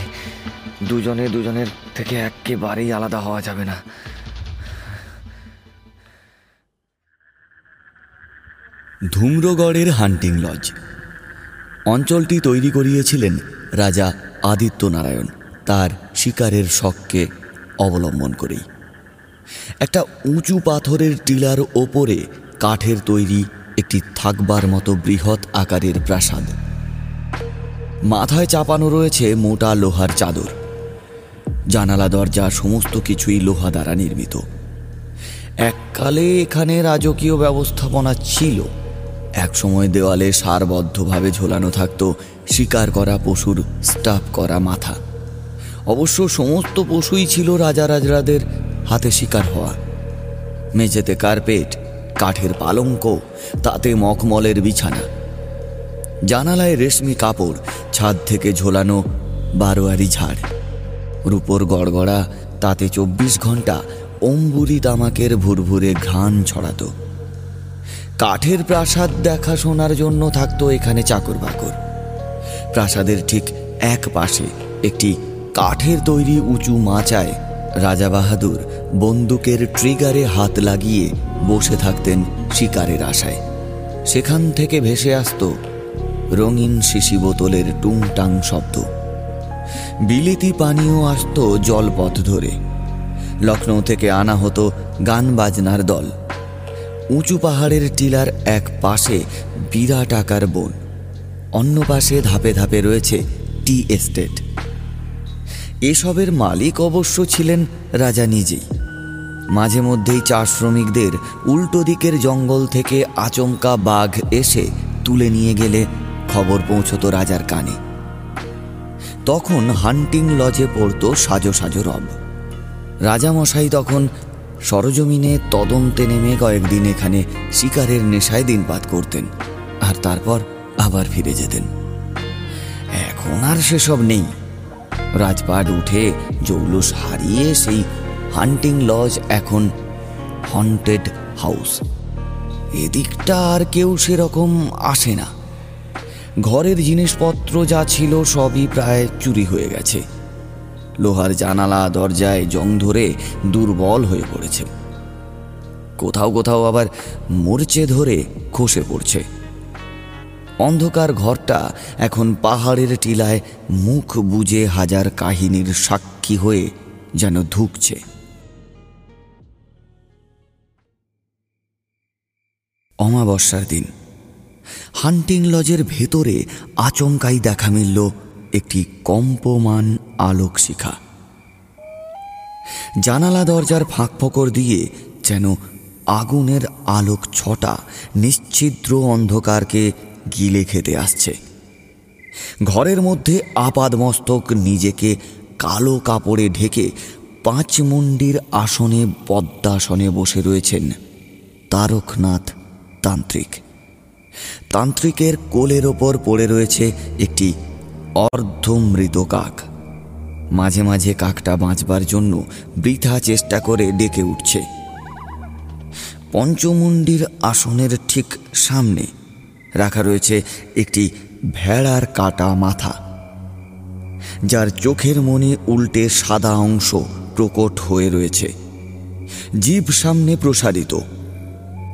দুজনে দুজনের থেকে একেবারেই আলাদা হওয়া যাবে না। ধূম্রগড়ের হান্টিং লজ। অঞ্চলটি তৈরি করিয়েছিলেন রাজা আদিত্য নারায়ণ তার শিকারের শখকে অবলম্বন করেই। একটা উঁচু পাথরের টিলার ওপরে কাঠের তৈরি একটি থাকবার মতো বৃহৎ আকারের প্রাসাদ। মাথায় চাপানো রয়েছে মোটা লোহার চাদর। জানালা, দরজা, সমস্ত কিছুই লোহা দ্বারা নির্মিত। এককালে এখানে রাজকীয় ব্যবস্থাপনা ছিল। একসময় দেওয়ালে সারবদ্ধভাবে ঝোলানো থাকত, শিকার করা পশুর, স্টাফ করা মাথা। অবশ্য সমস্ত পশুই ছিল রাজা রাজরাদের হাতে শিকার হওয়া। মেঝেতে কার্পেট, কাঠের পালঙ্ক, তাতে মখমলের বিছানা। জানালায় রেশমি কাপড়, ছাদ থেকে ঝোলানো বারোয়ারি ঝাড়। রূপোর গড়গড়া, তাতে চব্বিশ ঘণ্টা অম্বুরি তামাকের ভুরভুরে ঘ্রাণ ছড়াতো। কাঠের প্রাসাদ দেখাশোনার জন্য থাকতো এখানে চাকর বাকর প্রাসাদের ঠিক এক পাশে একটি কাঠের তৈরি উঁচু মাচায় রাজা বাহাদুর বন্দুকের ট্রিগারে হাত লাগিয়ে বসে থাকতেন শিকারের আশায়। সেখান থেকে ভেসে আসত রঙিন শিশি বোতলের টুংটাং শব্দ। বিলিতি পানীয় আসত জলপথ ধরে। লখনৌ থেকে আনা হতো গান বাজনার দল। উঁচু পাহাড়ের টিলার এক পাশে বিরাট আকার বন। অন্য পাশে ধাপে ধাপে রয়েছে টি এস্টেট। এসবের মালিক অবশ্য ছিলেন রাজা নিজেই। মাঝে মধ্যেই চা শ্রমিকদের উল্টো দিকের জঙ্গল থেকে আচমকা বাঘ এসে তুলে নিয়ে গেলে খবর পৌঁছতো রাজার কানে। তখন হান্টিং লজে পড়ত সাজো সাজো রব। রাজামশাই তখন সরজমিনে তদন্তে নেমে কয়েকদিন এখানে শিকারের নেশায় দিনপাত করতেন, আর তারপর আবার ফিরে যেতেন। এখন আর সেসব নেই। রাজপাট উঠে জৌলুস হারিয়ে সেই হান্টিং লজ এখন হন্টেড হাউস এদিকটা আর কেউ সেরকম আসে না। ঘরের জিনিসপত্র যা ছিল সবই প্রায় চুরি হয়ে গেছে। লোহার জানালা, দরজায় জং ধরে দুর্বল হয়ে পড়েছে। কোথাও কোথাও আবার মরচে ধরে খসে পড়ছে। অন্ধকার ঘরটা এখন পাহাড়ের টিলায় মুখ বুজে হাজার কাহিনীর সাক্ষী হয়ে যেন ধুকছে। অমাবস্যার দিন। হান্টিং লজের ভেতরে আচমকাই দেখা মিলল একটি কম্পমান আলোক শিখা। জানালা দরজার ফাঁক ফোকর দিয়ে যেন আগুনের আলোক ছটা নিশ্ছিদ্র অন্ধকারকে গিলে খেতে আসছে। ঘরের মধ্যে আপাদমস্তক নিজেকে কালো কাপড়ে ঢেকে পাঁচ মুন্ডির আসনে পদ্মাসনে বসে রয়েছেন তারকনাথ তান্ত্রিক। তান্ত্রিকের কোলের ওপর পড়ে রয়েছে একটি অর্ধমৃত কাক। মাঝে মাঝে কাকটা বাঁচবার জন্য বৃথা চেষ্টা করে ডেকে উঠছে। পঞ্চমুণ্ডির আসনের ঠিক সামনে রাখা রয়েছে একটি ভেড়ার কাটা মাথা, যার চোখের মনে উল্টে সাদা অংশ প্রকট হয়ে রয়েছে, জীব সামনে প্রসারিত।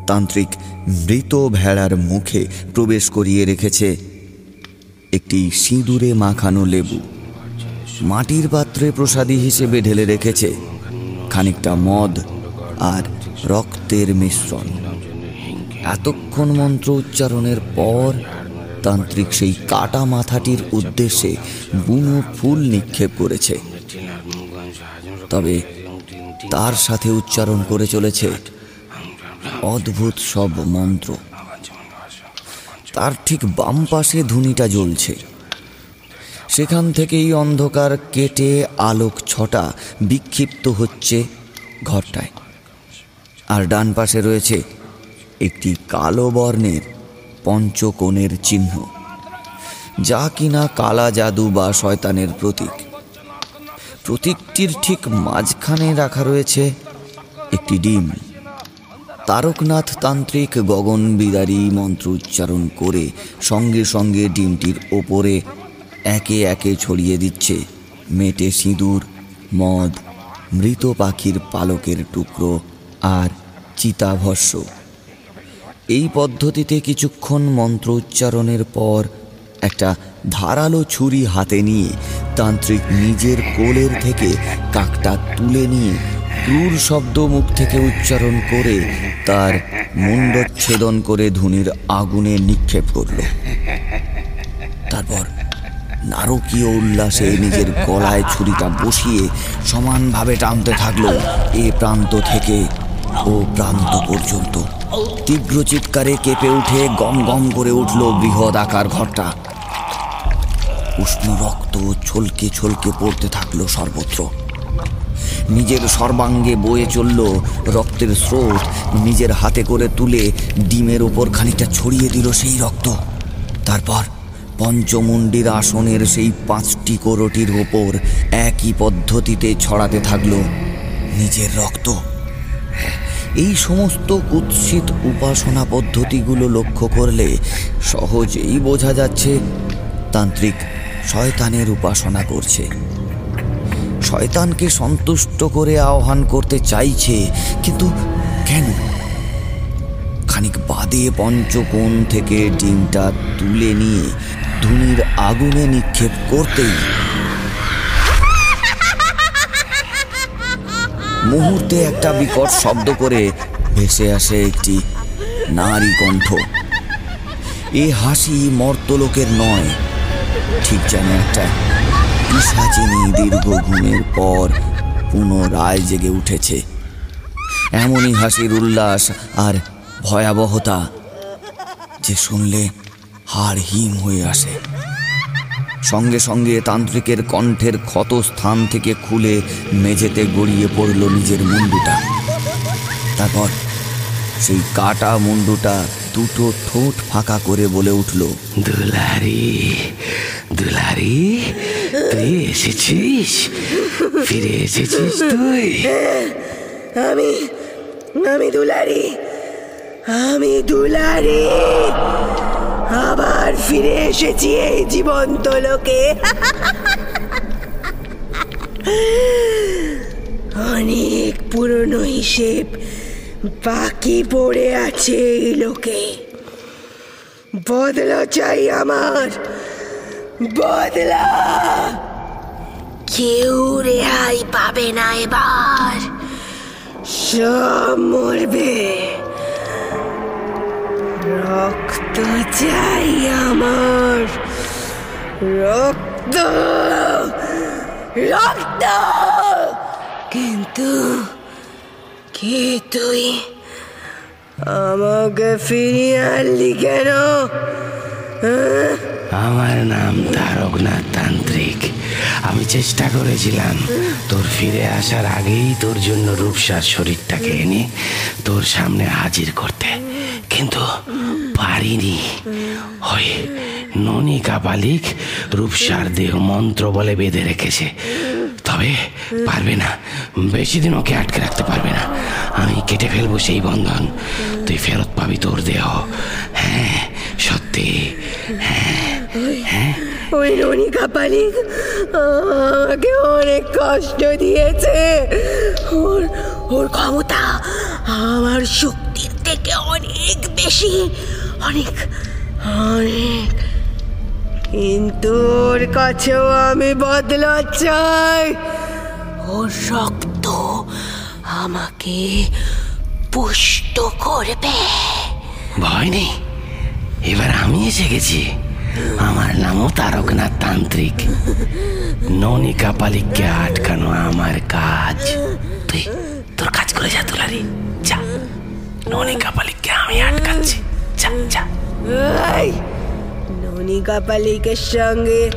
তান্ত্রিক মৃত ভেড়ার মুখে প্রবেশ করিয়ে রেখেছে একটি সিঁদুরে মাখানো লেবু। মাটির পাত্রে প্রসাদী হিসেবে ঢেলে রেখেছে খানিকটা মদ আর রক্তের মিশ্রণ। এতক্ষণ মন্ত্র উচ্চারণের পর তান্ত্রিক সেই কাটা মাথাটির উদ্দেশ্যে বুনো ফুল নিক্ষেপ করেছে। তবে তার সাথে উচ্চারণ করে চলেছে অদ্ভুত সব মন্ত্র। তার ঠিক বাম পাশে ধুনিটা জ্বলছে। সেখান থেকেই অন্ধকার কেটে আলোক ছটা বিক্ষিপ্ত হচ্ছে ঘরটায়। আর ডান পাশে রয়েছে একটি কালো বর্ণের পঞ্চকোণের চিহ্ন, যা কিনা কালা জাদু বা শয়তানের প্রতীক। প্রতীকটির ঠিক মাঝখানে রাখা রয়েছে একটি ডিম। তারকনাথ তান্ত্রিক গগন বিদারী মন্ত্র উচ্চারণ করে সঙ্গে সঙ্গে ডিমটির ওপরে একে একে ছড়িয়ে দিচ্ছে মেটে সিঁদুর, মদ, মৃত পাখির পালকের টুকরো আর চিতাভস্য এই পদ্ধতিতে কিছুক্ষণ মন্ত্র উচ্চারণের পর একটা ধারালো ছুরি হাতে নিয়ে তান্ত্রিক নিজের কোলের থেকে কাকটা তুলে নিয়ে ক্রুর শব্দ মুখ থেকে উচ্চারণ করে তার মুন্ডচ্ছেদন করে ধুনির আগুনে নিক্ষেপ করল। তারপর নারকীয় উল্লাসে নিজের গলায় ছুরিটা বসিয়ে সমানভাবে টানতে থাকল এ প্রান্ত থেকে ও প্রান্ত পর্যন্ত। তীব্র চিৎকারে কেঁপে উঠে গম গম করে উঠল বৃহৎ আকার ঘরটা। উষ্ণ রক্ত ছলকে ছলকে পড়তে থাকল সর্বত্র। নিজের সর্বাঙ্গে বয়ে চলল রক্তের স্রোত, নিজের হাতে করে তুলে ডিমের ওপর খানিকটা ছড়িয়ে দিল সেই রক্ত। তারপর পঞ্চমুণ্ডির আসনের সেই পাঁচটি কোরটির ওপর একই পদ্ধতিতে ছড়াতে থাকল নিজের রক্ত। এই সমস্ত কুৎসিত উপাসনা পদ্ধতিগুলো লক্ষ্য করলে সহজেই বোঝা যাচ্ছে তান্ত্রিক শয়তানের উপাসনা করছে। শয়তানকে সন্তুষ্ট করে আহ্বান করতে চাইছে, কিন্তু কেন? খানিক বাদে পঞ্চকোণ থেকে ডিমটা তুলে নিয়ে ধুনির আগুনে নিক্ষেপ করতেই মুহূর্তে একটা বিকট শব্দ করে ভেসে আসে একটি নারী কণ্ঠ। এ হাসি মর্তলোকের নয়, ঠিক যেন একটা পিসাচিনি দীর্ঘ ঘুমের পর পুনরায় জেগে উঠেছে। এমনই হাসির উল্লাস আর ভয়াবহতা যে শুনলে হাড় হিম হয়ে আসে। সঙ্গে সঙ্গে তান্ত্রিকের কণ্ঠের ক্ষত স্থান থেকে খুলে মেঝেতে গড়িয়ে পড়ল নিজের মুন্ডুটা। তারপর সেই কাটা মুন্ডুটা দুটো ঠোঁট ফাঁকা করে বলে উঠল, দুলারি দুলারি, তুই এসেছিস? ফিরে এসেছিস তুই? আমি আমি দুলারি আমি দুলারি! আবার ফিরে এসেছি এই জীবন্ত লোকে। অনেক পুরনো হিসেব বাকি পড়ে আছে এই লোকে। বদলা চাই আমার। বদলা। কেউ রেহাই পাবে না এবার। সব মরবে। রক্ত চাই আমার। রক্ত রক্ত। কিন্তু কে তুই আমাকে ফিরিয়ে আনলি কেন? হ্যাঁ? আমার নাম তারকনাথ তান্ত্রিক। আমি চেষ্টা করেছিলাম তোর ফিরে আসার আগেই তোর জন্য রূপসার শরীরটাকে এনে তোর সামনে হাজির করতে। কিন্তু পারিনি। ওই ননী কাপালিক রূপসার দেহ মন্ত্র বলে বেঁধে রেখেছে। তবে পারবে না। বেশি দিন ওকে আটকে রাখতে পারবে না। আমি কেটে ফেলব সেই বন্ধন। তুই ফেরত পাবি তোর দেহ। হ্যাঁ সত্যি। হ্যাঁ ওই রনি কাপালি আমাকে অনেক কষ্ট দিয়েছে। ওর ওর ক্ষমতা আমার শক্তির থেকে অনেক বেশি, অনেক অনেক। কিন্তু ওর কাছেও আমি বদলা চাই। ওর রক্ত আমাকে পুষ্ট করবে। ভয় নেই। এবার আমি এসে গেছি। আমার নামও তারকনাথ তান্ত্রিক ননিকা পালিককে আটকানো আমার কাজ। তুই তোর কাজ করে যা তুলারি যা। ননিকা পালিককে আমি আটকাচ্ছি যা যা এই, ননি কাপালিকের সঙ্গে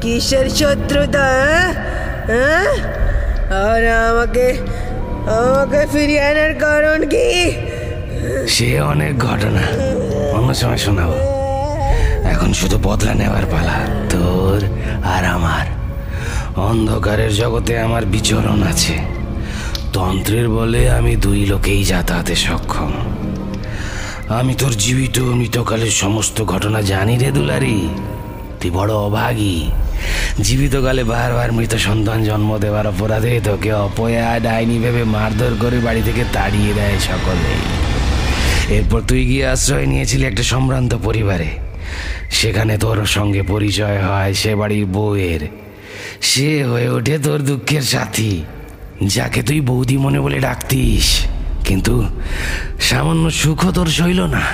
কিসের শত্রুতা হ্যাঁ? হ্যাঁ? আর আমাকে আমাকে ফিরিয়ে আনার কারণ কি? সে অনেক ঘটনা। অন্য সময় শোনাবো। এখন শুধু বদলা নেওয়ার পালা তোর আর আমার। অন্ধকারের জগতে আমার বিচরণ আছে। তন্ত্রের বলে আমি দুই লোকেই যাতায়াতে সক্ষম। আমি তোর জীবিত মৃতকালের সমস্ত ঘটনা জানি রে দুলারি। তুই বড় অভাগী। জীবিতকালে বারবার মৃত সন্তান জন্ম দেওয়ার অপরাধে তোকে অপয়া ডাইনি ভেবে মারধর করে বাড়ি থেকে তাড়িয়ে দেয় সকলে এরপর তুই গিয়ে আশ্রয় নিয়েছিলি একটা সম্ভ্রান্ত পরিবারে। সেখানে তোর সঙ্গে পরিচয় হয় সে বাড়ির বউয়ের। সে হয়ে ওঠে তোর দুঃখের সাথী। যাকে তুই বৌদি মনে বলে ডাকতিস, কিন্তু সামান্য সুখ তোর সইল না।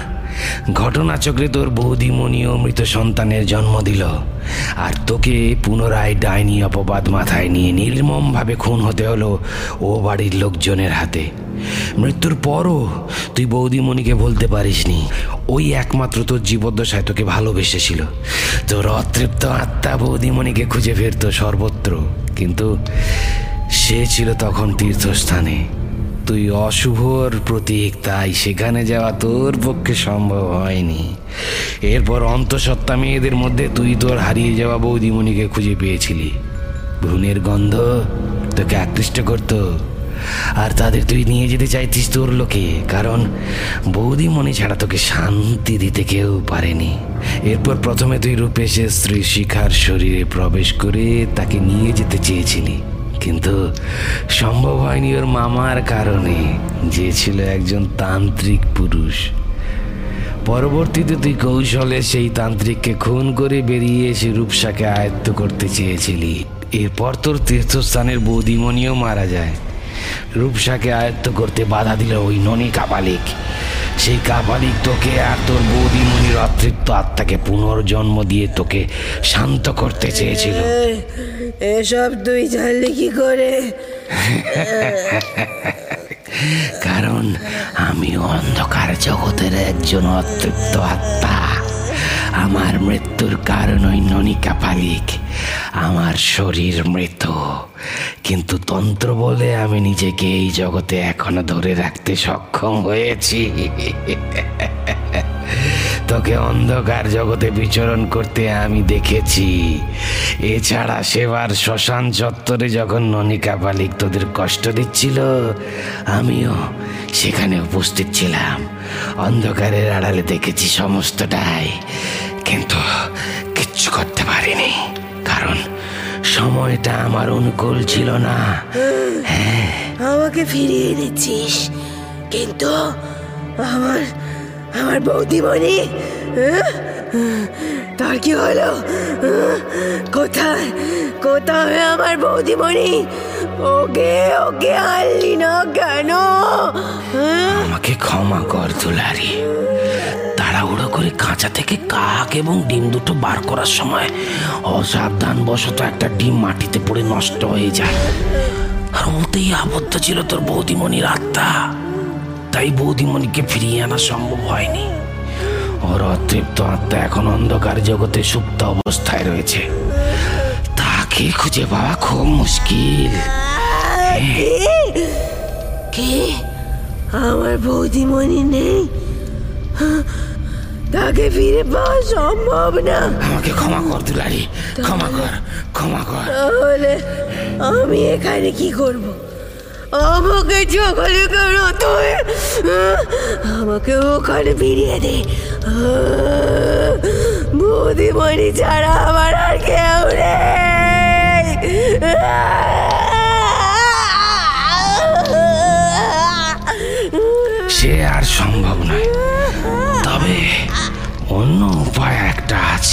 ঘটনাচক্রে তোর বৌদিমণি ও মৃত সন্তানের জন্ম দিল, আর তোকে পুনরায় ডাইনি অপবাদ মাথায় নিয়ে নির্মমভাবে খুন হতে হলো ও বাড়ির লোকজনের হাতে। মৃত্যুর পরও তুই বৌদিমণিকে বলতে পারিসনি, ওই একমাত্র তোর জীবদ্দশায় তোকে ভালোবেসেছিল। তোর অতৃপ্ত আত্মা বৌদিমণিকে খুঁজে ফিরত সর্বত্র, কিন্তু সে ছিল তখন তীর্থস্থানে। তুই অশুভর প্রতীক, তাই সেখানে যাওয়া তোর পক্ষে সম্ভব হয়নি। এরপর অন্তঃসত্ত্বা মেয়েদের মধ্যে তুই তোর হারিয়ে যাওয়া বৌদিমণিকে খুঁজে পেয়েছিলি। ভ্রূণের গন্ধ তোকে আকৃষ্ট করত। আর তাদের তুই নিয়ে যেতে চাইতিস তোর লোকে, কারণ বৌদিমণি ছাড়া তোকে শান্তি দিতে কেউ পারেনি। এরপর প্রথমে তুই রূপেশের স্ত্রী শিখার শরীরে প্রবেশ করে তাকে নিয়ে যেতে চেয়েছিলি। কিন্তু সম্ভব হয়নি ওর মামার কারণে। যে ছিল একজন তান্ত্রিক পুরুষ। পরবর্তীতে তুই কৌশলে সেই তান্ত্রিককে খুন করে বেরিয়ে এসে রূপসাকে আয়ত্ত করতে চেয়েছিলি। এরপর তোর তীর্থস্থানের বৌদিমণিও মারা যায়। রূপসাকে আয়ত্ত করতে বাধা দিল ওই ননি কাপালিক। সেই কাপালিক তোকে আর তোর বৌদিমণির অতৃপ্ত আত্মাকে পুনর্জন্ম দিয়ে তোকে শান্ত করতে চেয়েছিল। এসব তুই জানলি কি করে? কারণ আমি অন্ধকার জগতের একজন অতৃপ্ত আত্মা। আমার মৃত্যুর কারণ ওই ননিকা পালিক আমার শরীর মৃত। কিন্তু তন্ত্র বলে আমি নিজেকে এই জগতে এখনও ধরে রাখতে সক্ষম হয়েছি। তোকে অন্ধকার জগতে বিচরণ করতে আমি দেখেছি। এছাড়া সেবার শ্মশান চত্বরে যখন ননিকা পালিক তোদের কষ্ট দিচ্ছিল, আমিও সেখানে উপস্থিত ছিলাম। অন্ধকারের আড়ালে দেখেছি সমস্তটাই, কিন্তু কিচ্ছু করতে পারিনি। সময়টা আমার অনুকূল ছিল না আমাকে ফিরিয়ে এনেছিস কিন্তু আমার আমার বৌদিমণি হ্যাঁ? তার কি হলো হ্যাঁ? কোথায় কোথায় আমার বৌদিমণি ওকে ওকে আনলি না কেন হ্যাঁ? আমাকে ক্ষমা কর দুলারি করে কাঁচা থেকে কাক এবং ডিম দুটো বার করার সময় অসাবধান বশত একটা ডিম মাটিতে পড়ে নষ্ট হয়ে যায়। আর ওতেই আবদ্ধ ছিল তোর বৌদিমণির আত্মা। তাই বৌদিমণিকে ফিরিয়ে আনা সম্ভব হয়নি। ওর অতৃপ্ত আত্মা এখন অন্ধকার জগতে সুপ্ত অবস্থায় রয়েছে। তাকে খুঁজে পাওয়া খুব মুশকিল। কি? আমার বৌদিমণি নেই। হ্যাঁ? তাকে ফিরে পাওয়া সম্ভব না। আমাকে ক্ষমা কর দুলারি ক্ষমা কর ক্ষমা কর। তাহলে আমি এখানে কি করব? আমাকে জঙ্গলে কেন তুই আমাকে ওখানে ফিরিয়ে দে। বৌদিমণি ছাড়া আমার আর কেউ নেই। সে আর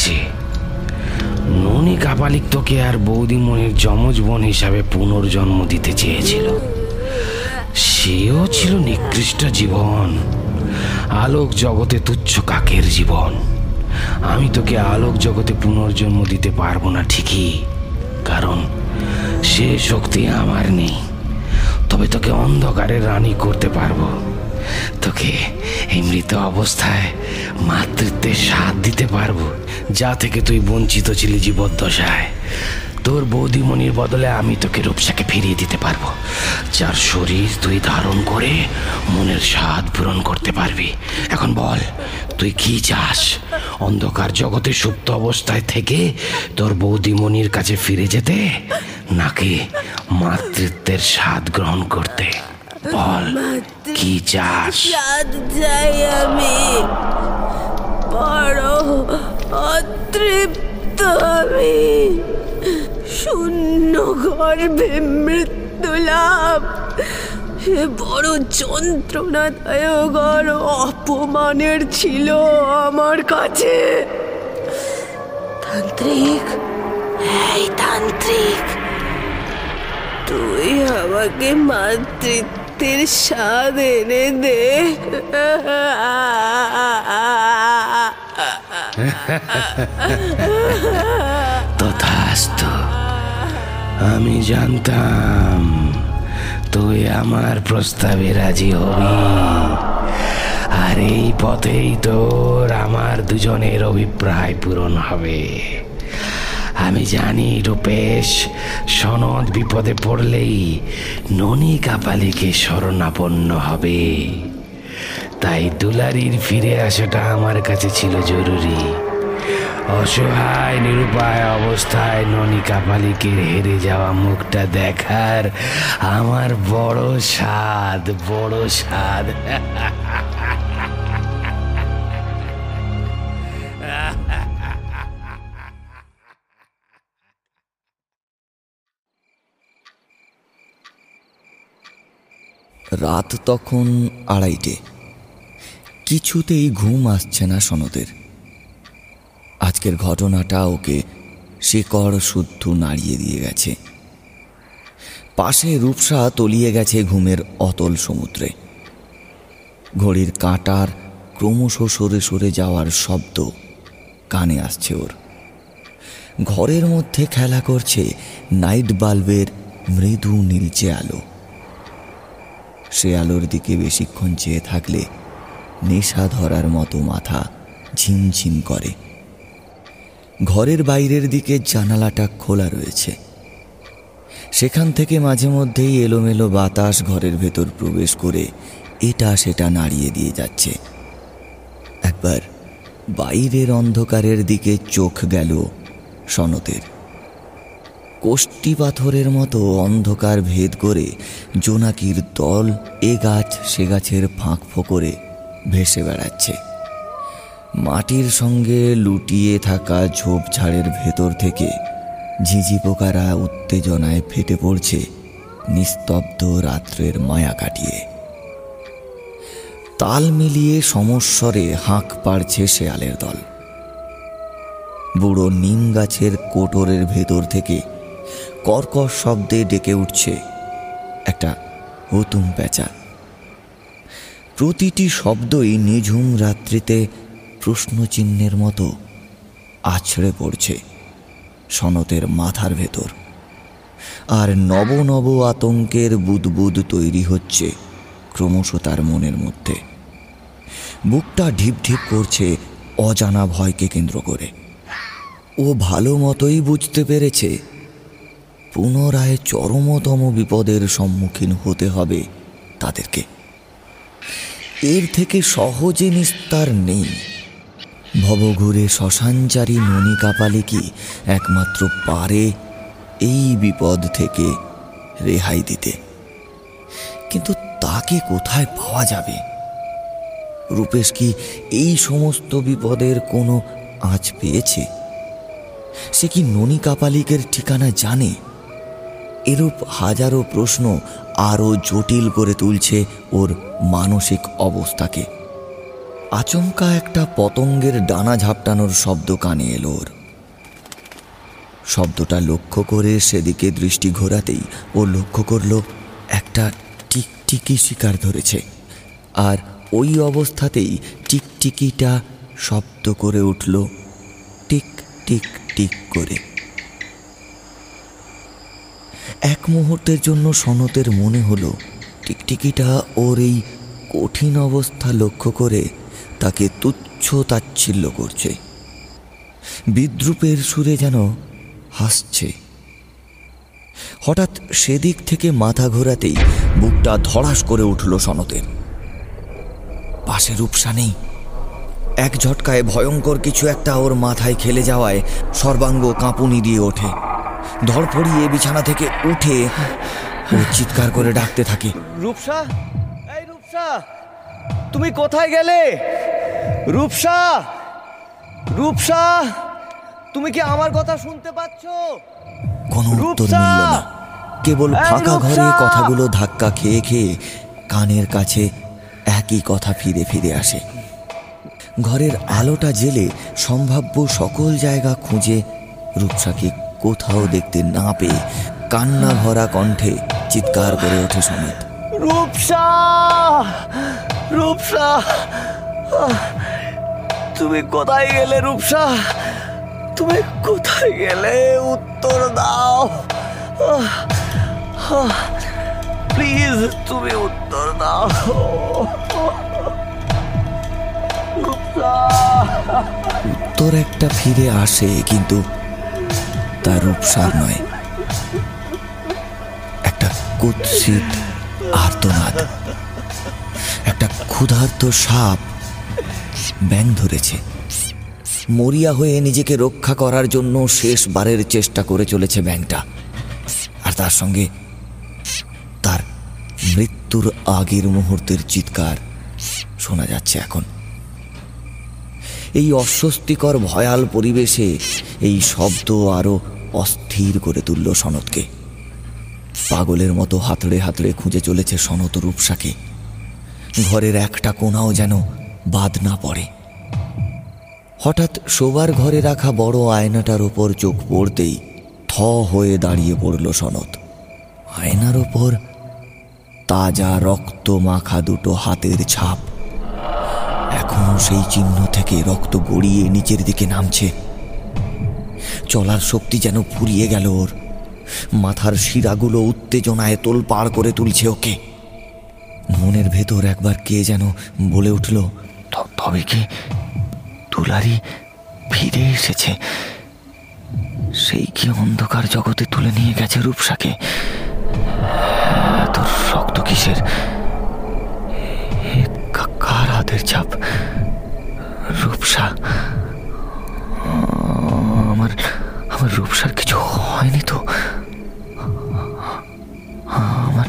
আছে ননি কাপালিক তোকে আর বৌদিমণির যমজ বোন হিসাবে পুনর্জন্ম দিতে চেয়েছিল। সেও ছিল নিকৃষ্ট জীবন। আলোক জগতে তুচ্ছ কাকের জীবন। আমি তোকে আলোক জগতে পুনর্জন্ম দিতে পারব না ঠিকই, কারণ সে শক্তি আমার নেই। তবে তোকে অন্ধকারের রানী করতে পারব। তোকে এই মৃত অবস্থায় মাতৃত্বের স্বাদ দিতে পারব। যা থেকে তুই বঞ্চিত ছিলি জীবদ্দশায়। তোর বৌদিমণির বদলে আমি তোকে রূপসাকে ফিরিয়ে দিতে পারব। যার শরীর তুই ধারণ করে মনের স্বাদ পূরণ করতে পারবি। এখন বল, তুই কি চাস? অন্ধকার জগতে সুপ্ত অবস্থায় থেকে তোর বৌদিমণির কাছে ফিরে যেতে, নাকি মাতৃত্বের স্বাদ গ্রহণ করতে? বল, কি চাস? স্বাদ চাই আমি। বড় অতৃপ্ত আমি। শূন্য গর্ভে মৃত্যু লাভ। সে বড় যন্ত্রণাদায়ক আর অপমানের ছিল আমার কাছে। তান্ত্রিক, এই তান্ত্রিক, তুই আমাকে মাতৃত্বের স্বাদ এনে দে। তথাস্তু, আমি জানতাম তুই আমার প্রস্তাবে রাজি হবি। আর এই পথেই তোর আমার দুজনের অভিপ্রায় পূরণ হবে। আমি জানি রূপেশ, সনদ বিপদে পড়লেই ননী কাপালিকে শরণাপন্ন হবে। তাই দুলারির ফিরে আসাটা আমার কাছে ছিল জরুরি। অসহায়, নিরুপায় অবস্থায় ননী কাপালিকের হেরে যাওয়া মুখটা দেখার আমার বড় স্বাদ বড় স্বাদ। রাত তখন আড়াইটে। কিছুতেই ঘুম আসছে না সনদের। আজকের ঘটনাটা ওকে শিকড় শুদ্ধ নাড়িয়ে দিয়ে গেছে। পাশে রূপসা তলিয়ে গেছে ঘুমের অতল সমুদ্রে। ঘড়ির কাঁটার ক্রমশ সরে সরে যাওয়ার শব্দ কানে আসছে ওর। ঘরের মধ্যে খেলা করছে নাইট বাল্বের মৃদু নীলচে আলো। সে আলোর দিকে বেশিক্ষণ চেয়ে থাকলে নেশা ধরার মতো মাথা ঝিমঝিম করে। ঘরের বাইরের দিকে জানালাটা খোলা রয়েছে। সেখান থেকে মাঝে মধ্যেই এলোমেলো বাতাস ঘরের ভেতর প্রবেশ করে এটা সেটা নাড়িয়ে দিয়ে যাচ্ছে। একবার বাইরের অন্ধকারের দিকে চোখ গেল সনতের। কোষ্টি পাথরের মতো অন্ধকার ভেদ করে জোনাকির দল এ গাছ সে গাছের ফাঁক ফোকরে ভেসে বেড়াচ্ছে। মাটির সঙ্গে লুটিয়ে থাকা ঝোপঝাড়ের ভেতর থেকে ঝিঝি পোকারা উত্তেজনায় ফেটে পড়ছে নিস্তব্ধ রাত্রের মায়া কাটিয়ে। তাল মিলিয়ে সমস্বরে হাঁক পাড়ছে শেয়ালের দল। বুড়ো নিম গাছের কোটরের ভেতর থেকে কর্কশ শব্দে ডেকে উঠছে একটা হুতুম পেঁচা প্রতিটি শব্দই নিঝুম রাত্রিতে প্রশ্নচিহ্নের মতো আছড়ে পড়ছে সনতের মাথার ভেতর। আর নব নব আতঙ্কের বুদবুদ তৈরি হচ্ছে ক্রমশ তার মনের মধ্যে। বুকটা ঢিপ ঢিপ করছে অজানা ভয়কে কেন্দ্র করে। ও ভালো মতোই বুঝতে পেরেছে, পুনরায় চরমতম বিপদের সম্মুখীন হতে হবে তাদেরকে। এর থেকে সহজে নিস্তার নেই। ভবঘুরে শ্মশানচারী ননী কাপালে কি একমাত্র পারে এই বিপদ থেকে রেহাই দিতে? কিন্তু তাকে কোথায় পাওয়া যাবে? রূপেশ কি এই সমস্ত বিপদের কোনো আঁচ পেয়েছে? সে কি ননী কাপালিকের ঠিকানা জানে? এরূপ হাজারো প্রশ্ন আরও জটিল করে তুলছে ওর মানসিক অবস্থাকে। আচমকা একটা পতঙ্গের ডানা ঝাপটানোর শব্দ কানে এলো ওর। শব্দটা লক্ষ্য করে সেদিকে দৃষ্টি ঘোরাতেই ও লক্ষ্য করল, একটা টিকটিকি শিকার ধরেছে। আর ওই অবস্থাতেই টিকটিকিটা শব্দ করে উঠল, টিক টিক টিক করে। এক মুহূর্তের জন্য সনতের মনে হলো, টিকটিকিটা ওর এই কঠিন অবস্থা লক্ষ্য করে তাকে তুচ্ছ তাচ্ছিল্য করছে। বিদ্রুপের সুরে যেন হাসছে। হঠাৎ সেদিক থেকে মাথা ঘোরাতেই বুকটা ধড়াস করে উঠল সনতের। পাশে রূপসা নেই। এক ঝটকায় ভয়ঙ্কর কিছু একটা ওর মাথায় খেলে যাওয়ায় সর্বাঙ্গ কাঁপুনি দিয়ে ওঠে। ধরপড়িয়ে বিছানা থেকে উঠে ও চিৎকার করে ডাকতে থাকে। রূপসা? এই রূপসা তুমি কোথায় গেলে? রূপসা রূপসা তুমি কি আমার কথা শুনতে পাচ্ছো? কোনো উত্তর! মিলল না। কেবল ফাঁকা ঘরে কথাগুলো ধাক্কা খেয়ে খেয়ে কানের কাছে একই কথা ফিরে ফিরে আসে। ঘরের আলোটা জেলে সম্ভাব্য সকল জায়গা খুঁজে রূপসাকে কোথাও দেখতে না পেয়ে কান্না ভরা কণ্ঠে চিৎকার করে ওঠে সমেত। রূপসা! রূপসা! তুমি কোথায় গেলে রূপসা? তুমি কোথায় গেলে? উত্তর দাও। প্লিজ তুমি উত্তর দাও। উত্তর একটা ফিরে আসে কিন্তু তার রূপসার নয়। একটা কুৎসিত আর্তনাদ। একটা ক্ষুধার্ত সাপ ব্যাং ধরেছে। মরিয়া হয়ে নিজেকে রক্ষা করার জন্য শেষবারের চেষ্টা করে চলেছে ব্যাংটা আর তার সঙ্গে তার মৃত্যুর আগের মুহূর্তের চিৎকার শোনা যাচ্ছে এখন। এই অস্বস্তিকর ভয়াল পরিবেশে এই শব্দ আরও অস্থির করে তুলল সনদকে। পাগলের মতো হাতড়ে হাতড়ে খুঁজে চলেছে সনত রূপসাকে। ঘরের একটা কোনাও যেন বাদ না পড়ে। হঠাৎ শোবার ঘরে রাখা বড় আয়নাটার ওপর চোখ পড়তেই থ হয়ে দাঁড়িয়ে পড়ল সনত আয়নার ওপর তাজা রক্ত মাখা দুটো হাতের ছাপ। এখনও সেই চিহ্ন থেকে রক্ত গড়িয়ে নিচের দিকে নামছে। চলার শক্তি যেন ফুরিয়ে গেল ওর। মাথার শিরাগুলো উত্তেজনায় তোল পার করে তুলছে ওকে। মনের ভেতর একবার কে যেন বলে উঠল "ত- তবে কি তুলারি ফিরে এসেছে? সেই কি অন্ধকার জগতে তুলে নিয়ে গেছে রূপসাকে? এত রক্ত কিসের? কার হাতের ছাপ রূপসা আমার আমার রূপসার কিছু হয়নি তো। আমার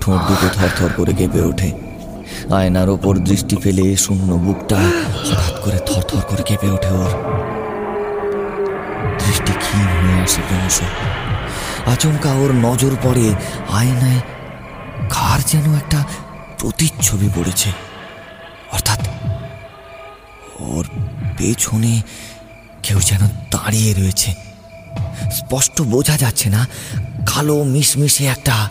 ঠোঁট দুটো থরথর করে কেঁপে ওঠে। আয়নার ওপর দৃষ্টি ফেলে শূন্য বুকটা হঠাৎ করে থরথর করে কেঁপে ওঠে ওর। দৃষ্টি ক্ষীণ হয়ে আসে ক্রমশ। আচমকা ওর নজর পড়ে আয়নায়। কার যেন একটা প্রতিচ্ছবি পড়েছে। অর্থাৎ ওর পেছনে কেউ যেন দাঁড়িয়ে রয়েছে। স্পষ্ট বোঝা যাচ্ছে না, কালো মিশমিশে একটা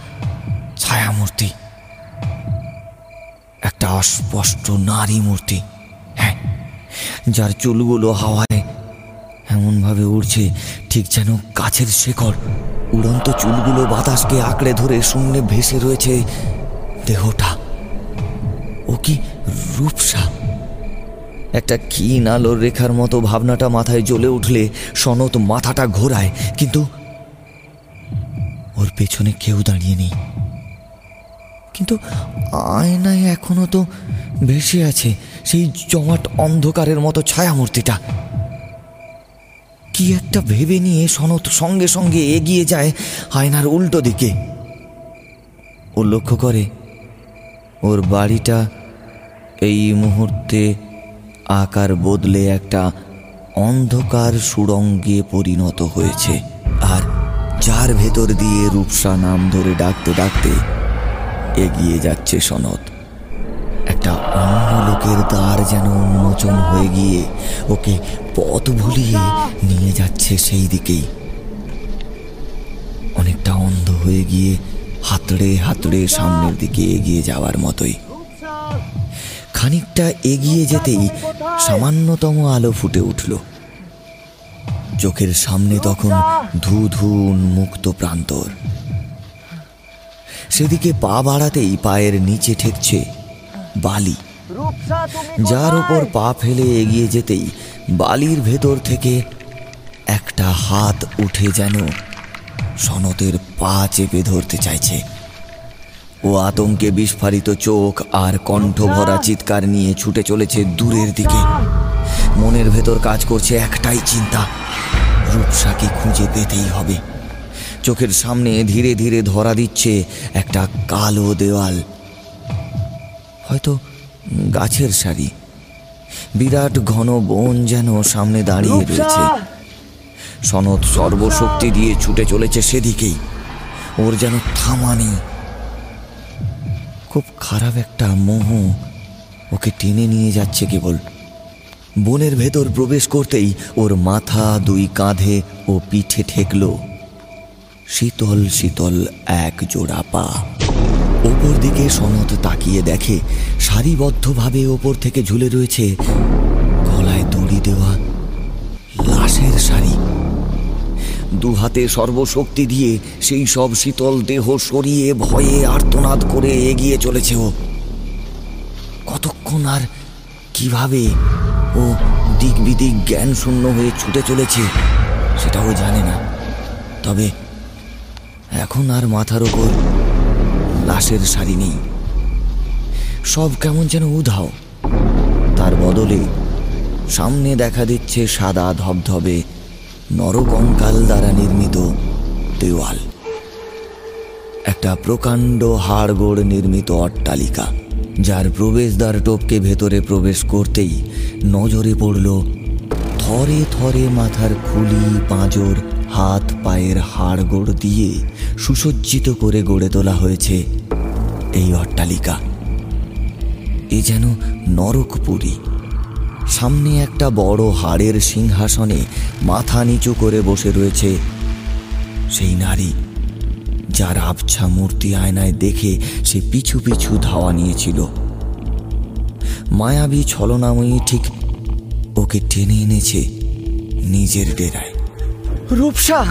ছায়ামূর্তি। একটা অস্পষ্ট নারী মূর্তি। হ্যাঁ যার চুলগুলো হাওয়ায় এমনভাবে উড়ছে, ঠিক যেন গাছের শেকড়। উড়ন্ত চুলগুলো বাতাসকে আঁকড়ে ধরে শূন্যে ভেসে রয়েছে দেহটা। ও কি রূপসা? একটা ক্ষীণ আলোর রেখার মতো ভাবনাটা মাথায় জ্বলে উঠলে সনত মাথাটা ঘোরায়, কিন্তু ওর পেছনে কেউ দাঁড়িয়ে নেই। কিন্তু আয়নায় এখনও তো ভেসে আছে সেই জমাট অন্ধকারের মতো ছায়ামূর্তিটা। কি একটা ভেবে নিয়ে সনত সঙ্গে সঙ্গে এগিয়ে যায় আয়নার উল্টো দিকে। ও লক্ষ্য করে ওর বাড়িটা এই মুহূর্তে আকার বদলে একটা অন্ধকার সুড়ঙ্গে পরিণত হয়েছে। আর যার ভেতর দিয়ে রূপসা নাম ধরে ডাকতে ডাকতে এগিয়ে যাচ্ছে সনদ। একটা অন্য লোকের দ্বার যেন উন্মোচন হয়ে গিয়ে ওকে পথ ভুলিয়ে নিয়ে যাচ্ছে সেই দিকেই। অনেকটা অন্ধ হয়ে গিয়ে হাতড়ে হাতড়ে সামনের দিকে এগিয়ে যাওয়ার মতোই। খানিকটা এগিয়ে যেতেই সামান্যতম আলো ফুটে উঠল। চোখের সামনে তখন ধু ধু উন্মুক্ত প্রান্তর। সেদিকে পা বাড়াতেই পায়ের নিচে ঠেকছে বালি। যার ওপর পা ফেলে এগিয়ে যেতেই বালির ভেতর থেকে একটা হাত উঠে যেন সনতের পা চেপে ধরতে চাইছে। ও আতঙ্কে বিস্ফারিত চোখ আর কণ্ঠ ভরা চিৎকার নিয়ে ছুটে চলেছে দূরের দিকে। মনের ভেতর কাজ করছে একটাই চিন্তা রূপসাকে খুঁজে পেতেই হবে। চোখের সামনে ধীরে ধীরে ধরা দিচ্ছে একটা কালো দেওয়াল। হয়তো গাছের সারি। বিরাট ঘন বন যেন সামনে দাঁড়িয়ে রয়েছে। সনদ সর্বশক্তি দিয়ে ছুটে চলেছে সেদিকেই। ওর যেন থামা নেই। খুব খারাপ একটা মোহ ওকে টেনে নিয়ে যাচ্ছে কেবল। বনের ভেতর প্রবেশ করতেই ওর মাথা, দুই কাঁধে ও পিঠে ঠেকল। শীতল শীতল এক জোড়া পা। ওপর দিকে সনদ তাকিয়ে দেখে, সারিবদ্ধভাবে ওপর থেকে ঝুলে রয়েছে গলায় দড়ি দেওয়া লাশের শাড়ি। দু হাতে সর্বশক্তি দিয়ে সেই সব শীতল দেহ সরিয়ে ভয়ে আর্তনাদ করে এগিয়ে চলেছে ও। কতক্ষণ আর কীভাবে ও দিক বিদিক জ্ঞান শূন্য হয়ে ছুটে চলেছে, সেটাও জানে না। তবে এখন আর মাথার ওপর লাশের শাড়ি নেই। সব কেমন যেন উধাও। তার বদলে সামনে দেখা দিচ্ছে সাদা ধবধবে নরকঙ্কাল দ্বারা নির্মিত দেওয়াল। একটা প্রকাণ্ড হাড়গোড় নির্মিত অট্টালিকা, যার প্রবেশদ্বার টোপকে ভেতরে প্রবেশ করতেই নজরে পড়ল থরে থরে মাথার খুলি পাঁজর হাত পায়ের হাড়গোড় দিয়ে সুসজ্জিত করে গড়ে তোলা হয়েছে এই অট্টালিকা। এ যেন নরকপুরী। সামনে একটা বড় হাড়ের সিংহাসনে মাথা নিচু করে বসে রয়েছে সেই নারী যার আবছা মূর্তি আয়নায় দেখে সে পিছু পিছু ধাওয়া নিয়েছিল। মায়াবী ছলনাময়ী ঠিক ওকে টেনে এনেছে নিজের ডেরায়। রূপসা!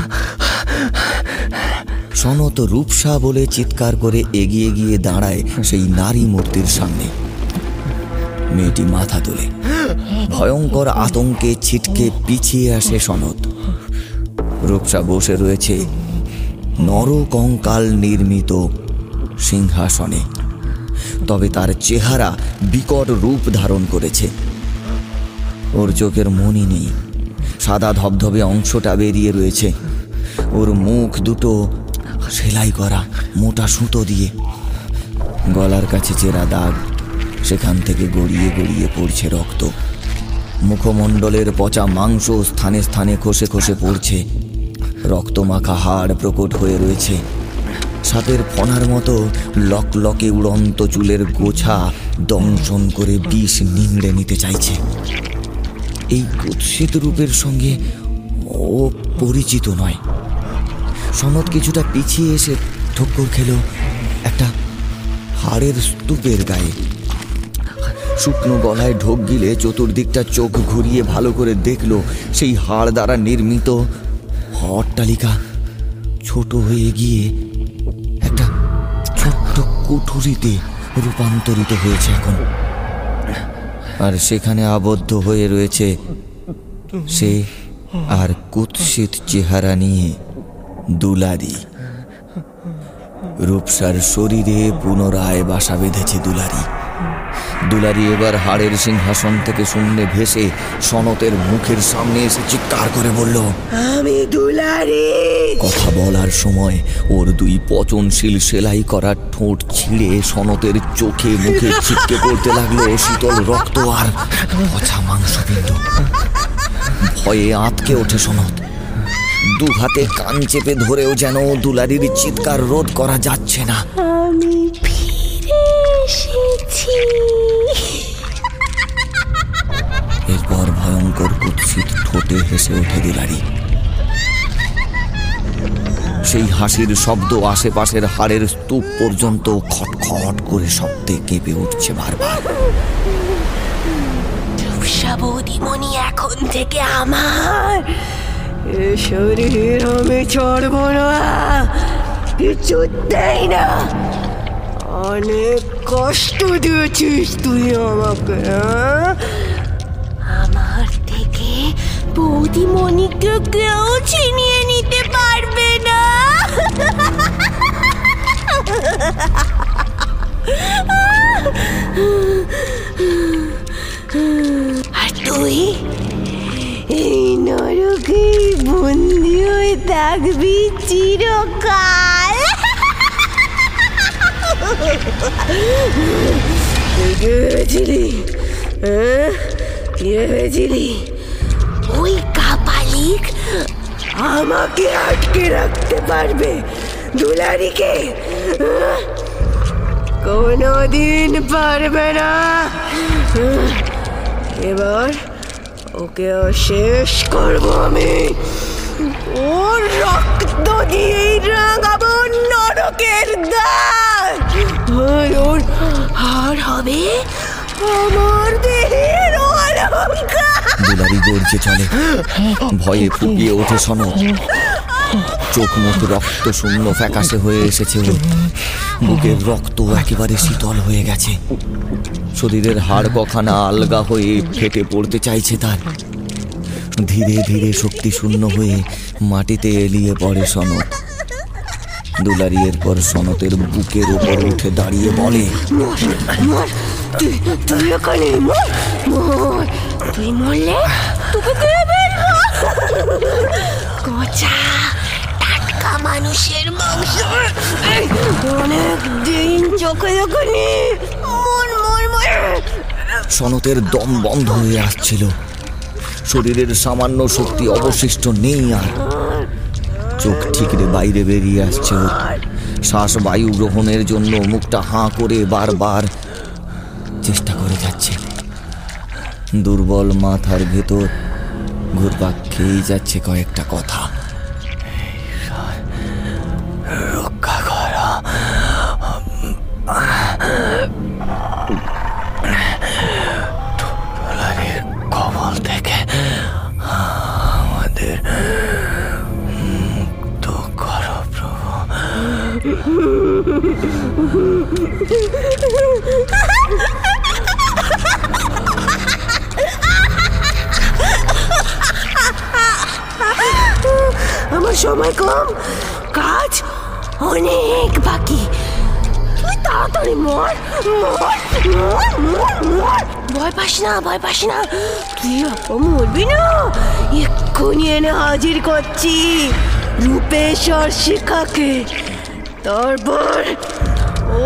সনত রূপসা বলে চিৎকার করে এগিয়ে গিয়ে দাঁড়ায় সেই নারী মূর্তির সামনে। মেয়েটি মাথা তোলে। ভয়ঙ্কর আতঙ্কে ছিটকে পিছিয়ে আসে সনত রূপসা বসে রয়েছে নরকঙ্কাল নির্মিত সিংহাসনে। তবে তার চেহারা বিকট রূপ ধারণ করেছে। ওর চোখের মনি নেই। সাদা ধবধবে অংশটা বেরিয়ে রয়েছে। ওর মুখ দুটো সেলাই করা, মোটা সুতো দিয়ে। গলার কাছে চেরা দাগ, সেখান থেকে গড়িয়ে গড়িয়ে পড়ছে রক্ত। মুখমণ্ডলের পচা মাংস স্থানে স্থানে খসে খসে পড়ছে। রক্তমাখা হাড় প্রকট হয়ে রয়েছে। সাপের ফনার মতো লক লকে উড়ন্ত চুলের গোছা দংশন করে বিষ নিংড়ে নিতে চাইছে। এই কুৎসিত রূপের সঙ্গে ও পরিচিত নয়। সনদ কিছুটা পিছিয়ে এসে ঠক্কর খেল একটা হাড়ের স্তূপের গায়ে। শুকনো গলায় ঢোক গিলে চতুর্দিকটা চোখ ঘুরিয়ে ভালো করে দেখল সেই হাড় দ্বারা নির্মিত অট্টালিকা ছোট হয়ে গিয়ে একটা ছোট্ট কুঠুরিতে রূপান্তরিত হয়েছে এখন। আর সেখানে আবদ্ধ হয়ে রয়েছে সে আর কুৎসিত চেহারা নিয়ে দুলারি। রূপসার শরীরে পুনরায় বাসা বেঁধেছে দুলারি। দুলারি এবার হাড়ের সিংহাসন থেকে শূন্যে ভেসে সনতের মুখের সামনে এসে চিৎকার করে বলল আমি দুলারি। কথা বলার সময় ওর দুই পচনশীল সেলাই করা ঠোঁট ছিঁড়ে সনতের চোখে মুখে ছিটকে পড়তে লাগল শীতল রক্ত আর পচা মাংসপিণ্ড। ভয়ে আঁতকে ওঠে সনত দু হাতে কান চেপে ধরেও যেন দুলারির চিৎকার রোধ করা যাচ্ছে না। এরপর ভয়ঙ্কর কুৎসিত ঠোঁটে হেসে ওঠে দুলারি। সেই হাসির শব্দ আশেপাশের হাড়ের স্তূপ পর্যন্ত খটখট করে শব্দে কেঁপে উঠছে বারবার। বৌদিমণি এখন থেকে আমার শরীর আমি ছাড়ব না। কিছুতেই না। অনেক কষ্ট দিয়েছিস তুই আমাকে হ্যাঁ? আমার থেকে বৌদিমণিকে কেউ ছিনিয়ে নিতে পারবে না। আর তুই? এই নরকে বন্দি হয়ে থাকবি চিরকাল। আমাকে আটকে রাখতে পারবে দুলারিকে? কোনোদিন পারবে না এবার ওকে শেষ করব আমি ওর রক্ত দিয়েই রাঙাবো নরকের দ্বার আর ওর হার হবে আমার দেহের দুলারি গর্জে চলে। ভয়ে ফুপিয়ে ওঠে সনক চোখ মুখ রক্ত শূন্য ফ্যাকাশে হয়ে এসেছে বুকের রক্ত একেবারে শীতল হয়ে গেছে। শরীরের হাড় কখানা আলগা হয়ে ফেটে পড়তে চাইছে তার। ধীরে ধীরে শক্তি শূন্য হয়ে মাটিতে এলিয়ে পড়ে সনক দুলারি এরপর সনতের বুকের উপর উঠে দাঁড়িয়ে বলে তুই মরলে তোকে টাটকা মানুষের মাংস। অনেক দিন চোখে যখনই মন। সনতের দম বন্ধ হয়ে আসছিল। শরীরের সামান্য শক্তি অবশিষ্ট নেই আর। চোখ ঠিকরে বাইরে বেরিয়ে আসছে শ্বাস বায়ু গ্রহণের জন্য মুখটা হাঁ করে বারবার চেষ্টা করে যাচ্ছে। দুর্বল মাথার ভেতর ঘুরপাক খেয়েই যাচ্ছে কয়েকটা কথা। রক্ষা করা। আমার সময় কম। কাজ অনেক বাকি। তুই তাড়াতাড়ি মর মর মর মর মর। ভয় পাস না, ভয় পাস না। তুই মরবি না। এক্ষুনি এনে হাজির করছি। রূপেশ্বর শিখাকে তারপর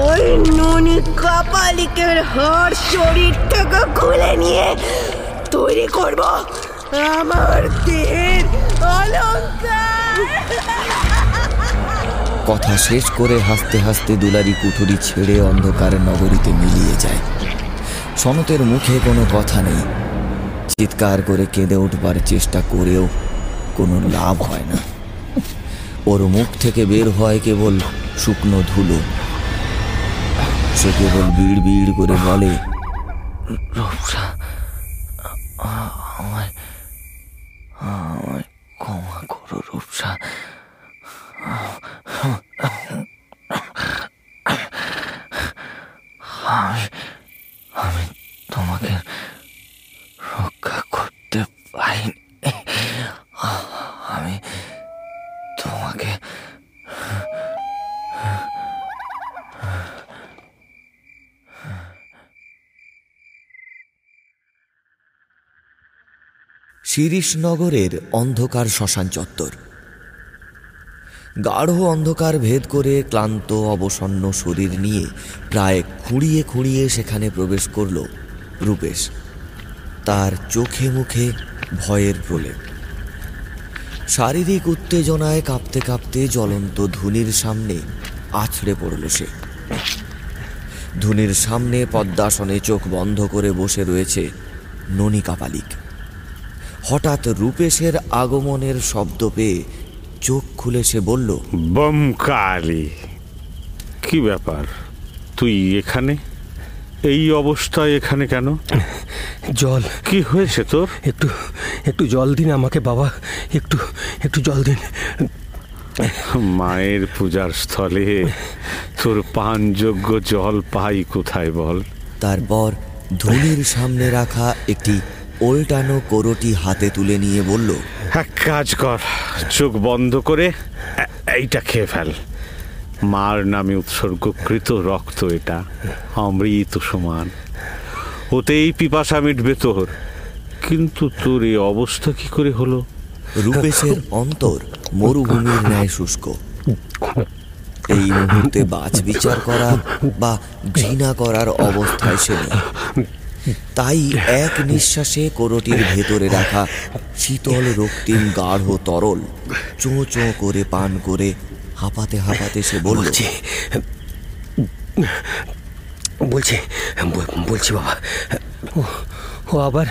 ওই ননি কাপালিকের হাড় শরীর থেকে খুলে নিয়ে তৈরি করব আমার দেহের অলঙ্কার। কথা শেষ করে হাসতে হাসতে দুলারি কুঠুরি ছেড়ে অন্ধকার নগরীতে মিলিয়ে যায়। সনতের মুখে কোনো কথা নেই। চিৎকার করে কেঁদে উঠবার চেষ্টা করেও কোনো লাভ হয় না। ওর মুখ থেকে বের হয় কেবল শুকনো ধুলো। সে কেবল বিড় বিড় করে বলে ক্ষমা করো রূপসা আমি আমি তোমাকে রক্ষা করতে পারিনি। শিরিশনগরের অন্ধকার শ্মশান চত্বর। গাঢ় অন্ধকার ভেদ করে ক্লান্ত, অবসন্ন শরীর নিয়ে প্রায় খুঁড়িয়ে খুঁড়িয়ে সেখানে প্রবেশ করল রূপেশ। তার চোখে মুখে ভয়ের প্রলেপ। শারীরিক উত্তেজনায় কাঁপতে কাঁপতে জ্বলন্ত ধুনির সামনে আছড়ে পড়ল সে। ধুনির সামনে পদ্মাসনে চোখ বন্ধ করে বসে রয়েছে ননী কাপালিক হঠাৎ রূপেশের আগমনের শব্দ পেয়ে চোখ খুলে সে বলল বমকালি কি ব্যাপার? তুই এখানে? এই অবস্থায় এখানে কেন? জল। কি হয়েছে তোর? একটু একটু জল দিন আমাকে বাবা একটু একটু জল দিন। মায়ের পূজার স্থলে তোর পানযোগ্য জল পাই কোথায় বল? তারপর ধনির সামনে রাখা একটি ওল্টানো কোরটি হাতে তুলে নিয়ে বলল এক কাজ কর চোখ বন্ধ করে এইটা খেয়ে ফেল। মার নামে উৎসর্গকৃত রক্ত এটা অমৃত সমান। ওতেই পিপাসা মিটবে তোর। কিন্তু তোর এই অবস্থা কি করে হলো? রূপেশের অন্তর মরুভূমির ন্যায় শুষ্ক। এই মুহূর্তে বাজ বিচার করা বা ঘৃণা করার অবস্থায় সে তাই এক নিঃশ্বাসে কোরটির ভেতরে রাখা শীতল রক্তিম গাঢ় তরল চোঁ চোঁ করে পান করে হাঁপাতে হাঁপাতে সে বলছে। বলছি বলছি বাবা। ও আবার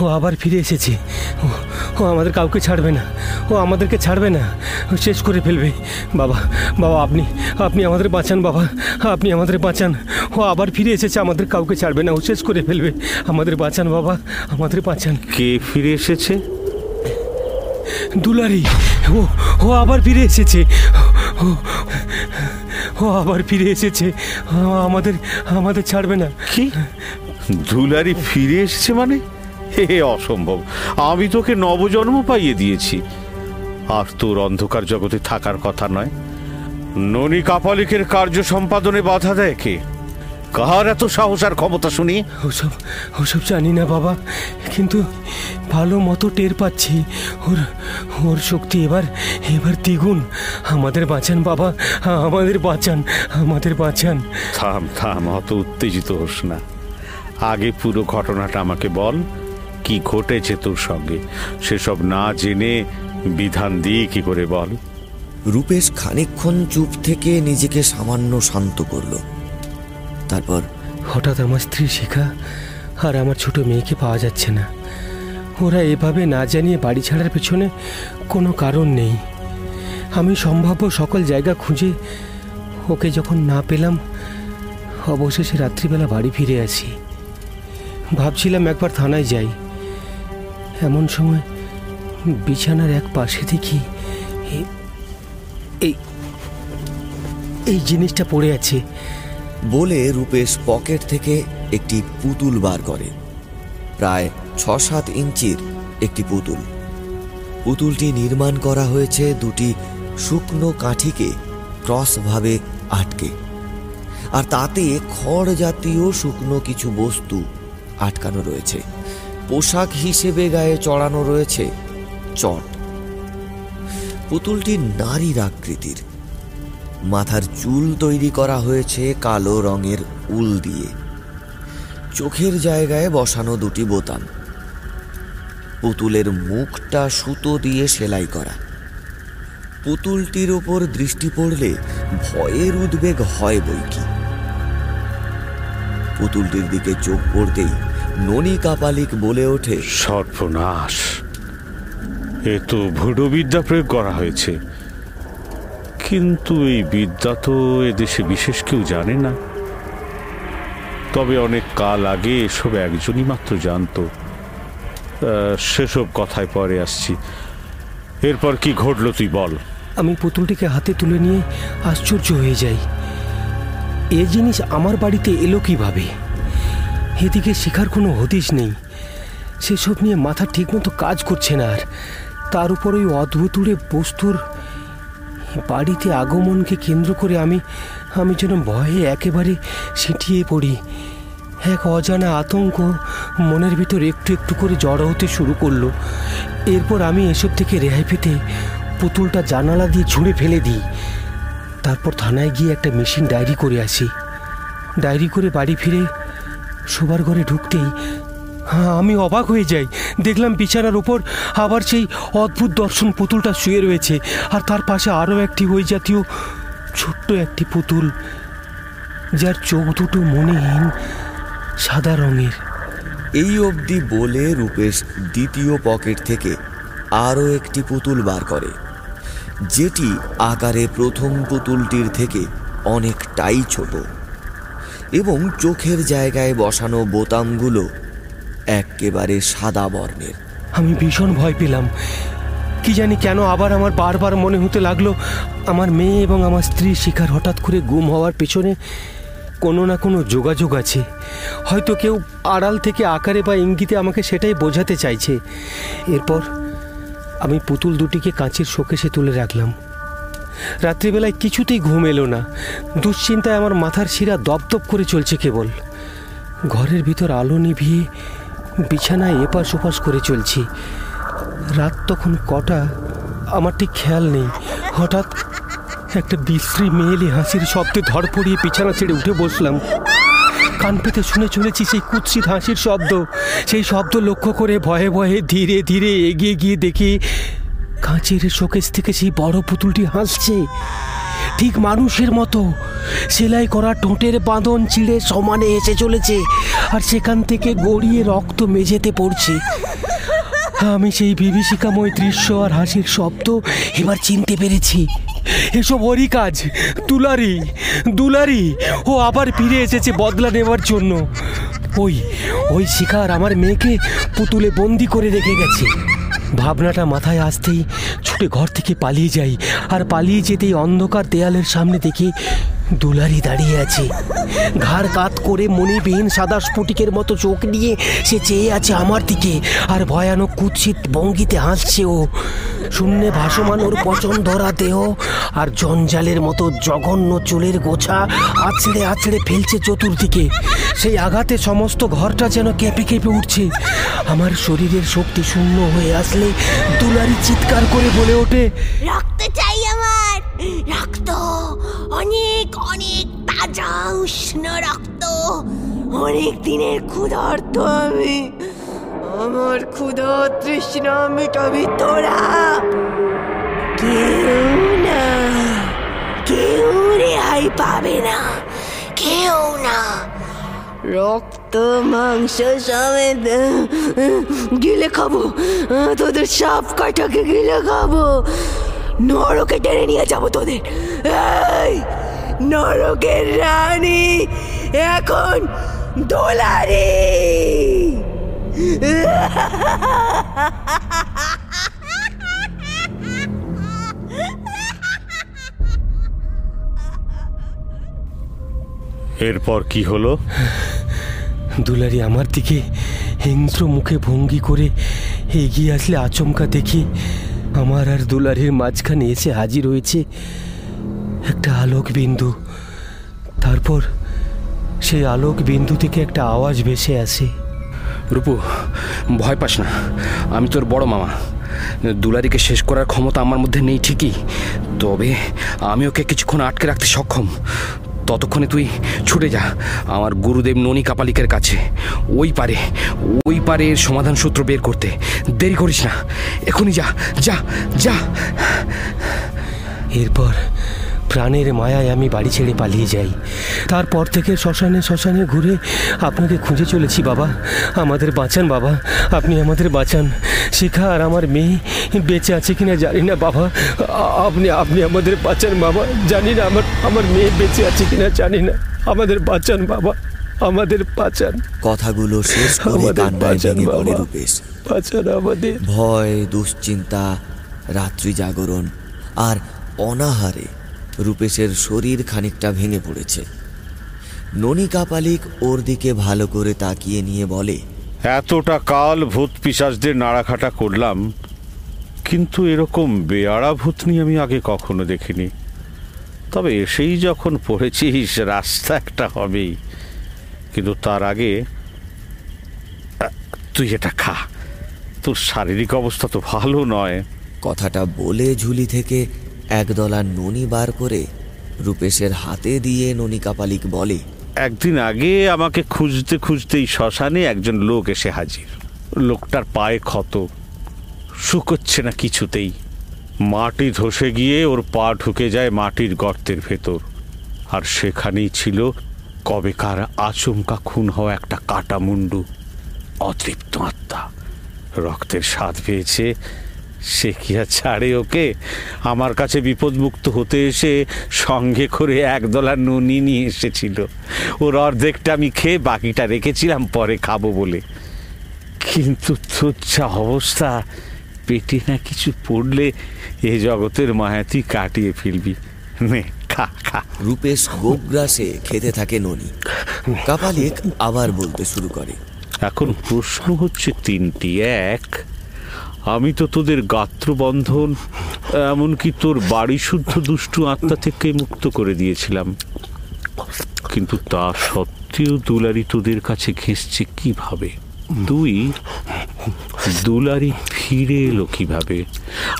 ও আবার ফিরে এসেছে। ও আমাদের কাউকে ছাড়বে না। ও আমাদেরকে ছাড়বে না। ও শেষ করে ফেলবে। বাবা বাবা আপনি আপনি আমাদের বাঁচান বাবা। আপনি আমাদের বাঁচান। ও আবার ফিরে এসেছে আমাদের কাউকে ছাড়বে না। ও শেষ করে ফেলবে। আমাদের বাঁচান বাবা। আমাদের বাঁচান। কে ফিরে এসেছে? দুলারি। ও ও আবার ফিরে এসেছে। ও- আবার ফিরে এসেছে। আমাদের আমাদের ছাড়বে না। কি? দুলারি ফিরে এসেছে মানে? হে অসম্ভব। আমি তোকে নবজন্ম পাইয়ে দিয়েছি। আর তোর অন্ধকার জগতে থাকার কথা নয়। ননী কাপালিকের কার্য সম্পাদনে বাধা দেয় কে? কার এত সাহস আর ক্ষমতা শুনি? ওসব ওসব জানি না বাবা। কিন্তু ভালো মতো টের পাচ্ছি। ওর ওর শক্তি এবার এবার দ্বিগুণ। আমাদের বাঁচান বাবা। আমাদের বাঁচান আমাদের বাঁচান। থাম থাম অত উত্তেজিত হোস না। আগে পুরো ঘটনাটা আমাকে বল। কি ঘটেছে তোর সঙ্গে? সেসব না জেনে বিধান দিয়ে কি করে বল? রূপেশ খানিকক্ষণ চুপ থেকে নিজেকে সামান্য শান্ত করল। তারপর হঠাৎ আমার স্ত্রী শিখা আর আমার ছোট মেয়েকে পাওয়া যাচ্ছে না। ওরা এভাবে না জানিয়ে বাড়ি ছাড়ার পেছনে কোনো কারণ নেই। আমি সম্ভাব্য সকল জায়গা খুঁজে ওকে যখন না পেলাম অবশেষে রাত্রিবেলা বাড়ি ফিরে আসি। ভাবছিলাম একবার থানায় যাই। এমন সময় বিছানার এক পাশে দেখি এই এই জিনিসটা পড়ে আছে। বলে রূপেশ পকেট থেকে একটি পুতুল বার করে। প্রায় ছ সাত ইঞ্চির একটি পুতুল। পুতুলটি নির্মাণ করা হয়েছে দুটি শুকনো কাঠিকে ক্রসভাবে আটকে। আর তাতে খড় জাতীয় শুকনো কিছু বস্তু আটকানো রয়েছে। পোশাক হিসেবে গায়ে চড়ানো রয়েছে চট। পুতুলটি নারীর আকৃতির। মাথার চুল তৈরি করা হয়েছে কালো রঙের উল দিয়ে। চোখের জায়গায় বসানো দুটি বোতাম। পুতুলের মুখটা সুতো দিয়ে সেলাই করা। পুতুলটির ওপর দৃষ্টি পড়লে ভয়ের উদ্বেগ হয় বই কি পুতুলটির দিকে চোখ পড়তেই ননী কাপালিক বলে ওঠে। সর্বনাশ। এ তো ভুডো বিদ্যা প্রয়োগ করা হয়েছে। কিন্তু এই বিদ্যা তো এদেশে বিশেষ কেউ জানে না। তবে অনেক কাল আগে এসব একজনই মাত্র জানতো। সেসব কথায় পরে আসছি। এরপর কি ঘটলো তুই বল। আমি পুতুলটিকে হাতে তুলে নিয়ে আশ্চর্য হয়ে যাই। এ জিনিস আমার বাড়িতে এলো কীভাবে? এদিকে শেখার কোনো হদিশ নেই। সেসব নিয়ে মাথা ঠিকমতো কাজ করছে না আর। তার উপর ওই অদ্ভুতুড়ে বস্তুর বাড়িতে আগমনকে কেন্দ্র করে আমি আমি যেন ভয়ে একেবারে সিটিয়ে পড়ি। এক অজানা আতঙ্ক মনের ভিতর একটু একটু করে জড়ো হতে শুরু করল। এরপর আমি এসব থেকে রেহাই পেতে পুতুলটা জানালা দিয়ে ছুঁড়ে ফেলে দিই। তারপর থানায় গিয়ে একটা মেশিন ডায়েরি করে আসি। ডায়েরি করে বাড়ি ফিরে শোবার ঘরে ঢুকতেই হ্যাঁ আমি অবাক হয়ে যাই। দেখলাম বিছানার ওপর আবার সেই অদ্ভুত দর্শন পুতুলটা শুয়ে রয়েছে, আর তার পাশে আরও একটি ওই জাতীয় ছোট্ট একটি পুতুল, যার চোখ দুটো মনেহীন সাদা রঙের। এই অবধি বলে রূপেশ দ্বিতীয় পকেট থেকে আরও একটি পুতুল বার করে, যেটি আকারে প্রথম পুতুলটির থেকে অনেকটাই ছোট। এবং চোখের জায়গায় বসানো বোতামগুলো এক্কেবারে সাদা বর্ণের। আমি ভীষণ ভয় পেলাম। কি জানি কেন আবার আমার বারবার মনে হতে লাগল, আমার মেয়ে এবং আমার স্ত্রী শিকার হঠাৎ করে গুম হওয়ার পেছনে কোনো না কোনো যোগাযোগ আছে। হয়তো কেউ আড়াল থেকে আকারে বা ইঙ্গিতে আমাকে সেটাই বোঝাতে চাইছে। এরপর আমি পুতুল দুটিকে কাঁচের শোকেশে তুলে রাখলাম। রাত্রিবেলায় কিছুতেই ঘুম এলো না। দুশ্চিন্তায় আমার মাথার শিরা দপদপ করে চলছে কেবল। ঘরের ভিতর আলো নিভিয়ে বিছানায় এপাশ ওপাশ করে চলছি। রাত তখন কটা, আমার ঠিক খেয়াল নেই। হঠাৎ একটা বিশ্রী মেয়েলি হাসির শব্দে ধর পড়িয়ে বিছানা ছেড়ে উঠে বসলাম। কান পেতে শুনে চলেছি সেই কুৎসিত হাসির শব্দ। সেই শব্দ লক্ষ্য করে ভয়ে ভয়ে ধীরে ধীরে এগিয়ে গিয়ে দেখি কাঁচের শোকেস থেকে সেই বড় পুতুলটি হাসছে। ঠিক মানুষের মতো। সেলাই করা ঠোঁটের বাঁধন চিড়ে সমানে এসে চলেছে আর সেখান থেকে গড়িয়ে রক্ত মেঝেতে পড়ছে। আমি সেই বিভীষিকাময় দৃশ্য আর হাসির শব্দ এবার চিনতে পেরেছি। এসব ওরই কাজ, দুলারি দুলারি। ও আবার ফিরে এসেছে বদলা নেওয়ার জন্য। ওই ওই শিকার আমার মেয়েকে পুতুলে বন্দি করে রেখে গেছে। ভাবনাটা মাথায় আসতেই ছুটে ঘর থেকে পালিয়ে যাই আর পালিয়ে যেতেই অন্ধকার দেয়ালের সামনে দেখি দুলারি দাঁড়িয়ে আছে। ঘাড় কাত করে মণিবিহীন সাদা স্ফটিকের মতো চোখ নিয়ে সে চেয়ে আছে আমার দিকে আর ভয়ানক কুৎসিত ভঙ্গিতে হাসছে ও। শূন্যে ভাসমান ওর পচন ধরা দেহ, আর জঞ্জালের মতো জঘন্য চুলের গোছা আছড়ে আছড়ে ফেলছে চতুর্দিকে। সেই আঘাতে সমস্ত ঘরটা যেন কেঁপে কেঁপে উঠছে। আমার শরীরের শক্তি শূন্য হয়ে আসলে দুলারি চিৎকার করে বলে ওঠে, রক্ত চাই আমার, রক্ত, অনেক অনেক তাজা উষ্ণ রক্ত, অনেক দিনের ক্ষুধার্ত আমি। আমার ক্ষুধা তৃষ্ণা মেটাবি তোরা। কেউ না, কেউ রেহাই পাবে না, কেউ না। রক্ত, মাংস সমেত, গিলে খাব, তোদের সব কটাকে গিলে খাব। নরকে টেনে নিয়ে যাব তোদের। নরকের রানী এখন দোলারে। এরপর কি হলো? দুলারি আমার দিকে হিংস্র মুখে ভঙ্গি করে এগিয়ে আসলে আচমকা দেখি আমার আর দুলারির মাঝখানে এসে হাজির হয়েছে একটা আলোক বিন্দু তারপর সেই আলোক বিন্দু থেকে একটা আওয়াজ ভেসে আসে। রূপু, ভয় পাস না। আমি তোর বড় মামা। দুলারিকে শেষ করার ক্ষমতা আমার মধ্যে নেই ঠিকই। তবে আমি ওকে কিছুক্ষণ আটকে রাখতে সক্ষম। ততক্ষণে তুই ছুটে যা। আমার গুরুদেব ননী কাপালিকের কাছে। ওই পারে ওই পারে সমাধান সূত্র বের করতে। দেরি করিস না। এখনই যা যা যা। এরপর প্রাণের মায়ায় আমি বাড়ি ছেড়ে পালিয়ে যাই। তারপর থেকে শ্মশানে শ্মশানে ঘুরে আপনাকে খুঁজে চলেছি বাবা। আমাদের বাঁচান বাবা আপনি আমাদের বাঁচান। শিখা আর আমার মেয়ে বেঁচে আছে কিনা জানি না বাবা। আপনি আপনি আমাদের বাঁচান বাবা। জানি না আমার আমার মেয়ে বেঁচে আছে কিনা জানি না। আমাদের বাঁচান বাবা আমাদের বাঁচান। কথাগুলো শেষ করে কান্নায় ভেঙে পড়ে রূপেশ। বাঁচান আমাদের। ভয় দুশ্চিন্তা রাত্রি জাগরণ আর অনাহারে রূপেশের শরীর খানিকটা ভেঙে পড়েছে। ননী কাপালিক ওর দিকে ভালো করে তাকিয়ে নিয়ে বলে এতটা কাল ভূত পিসাজদের নাড়াখাটা করলাম কিন্তু এরকম বেয়াড়া ভূত নিয়ে আমি আগে কখনো দেখিনি। তবে এসেই যখন পড়েছিস রাস্তা একটা হবেই। কিন্তু তার আগে তুই এটা খা। তোর শারীরিক অবস্থা তো ভালো নয়। কথাটা বলে ঝুলি থেকে একদলা ননি বার করে রূপেশের হাতে দিয়ে ননী কাপালিক বলে, একদিন আগে আমাকে খুঁজতে খুঁজতেই শ্মশানে একজন লোক এসে হাজির। লোকটার পায়ে ক্ষত শুকোচ্ছে না কিছুতেই। মাটি ধসে গিয়ে ওর পা ঢুকে যায় মাটির গর্তের ভেতর। আর সেখানেই ছিল কবেকার আচমকা খুন হওয়া একটা কাটা মুন্ডু অতৃপ্ত আত্মা। রক্তের স্বাদ পেয়েছে সে কি আর ছাড়ে ওকে? আমার কাছে বিপদমুক্ত হতে এসে সঙ্গে করে একদলা ননি নিয়ে এসেছিল। ওর অর্ধেকটা আমি খেয়ে বাকিটা রেখেছিলাম পরে খাব বলে। কিন্তু তোর যা অবস্থা পেটে না কিছু পড়লে এ জগতের মায়াতি কাটিয়ে ফেলবি। নে খা খা। রূপেশ গোগ্রাসে খেতে থাকে ননি। কাপালিক আবার বলতে শুরু করে। এখন প্রশ্ন হচ্ছে তিনটি। এক আমি তো তোদের গাত্রবন্ধন, এমনকি তোর বাড়ি শুদ্ধ দুষ্টু আত্মা থেকে মুক্ত করে দিয়েছিলাম। কিন্তু তা সত্ত্বেও দুলারি তোদের কাছে ঘেঁষছে কীভাবে? দুই, দুলারি ফিরে এলো কীভাবে?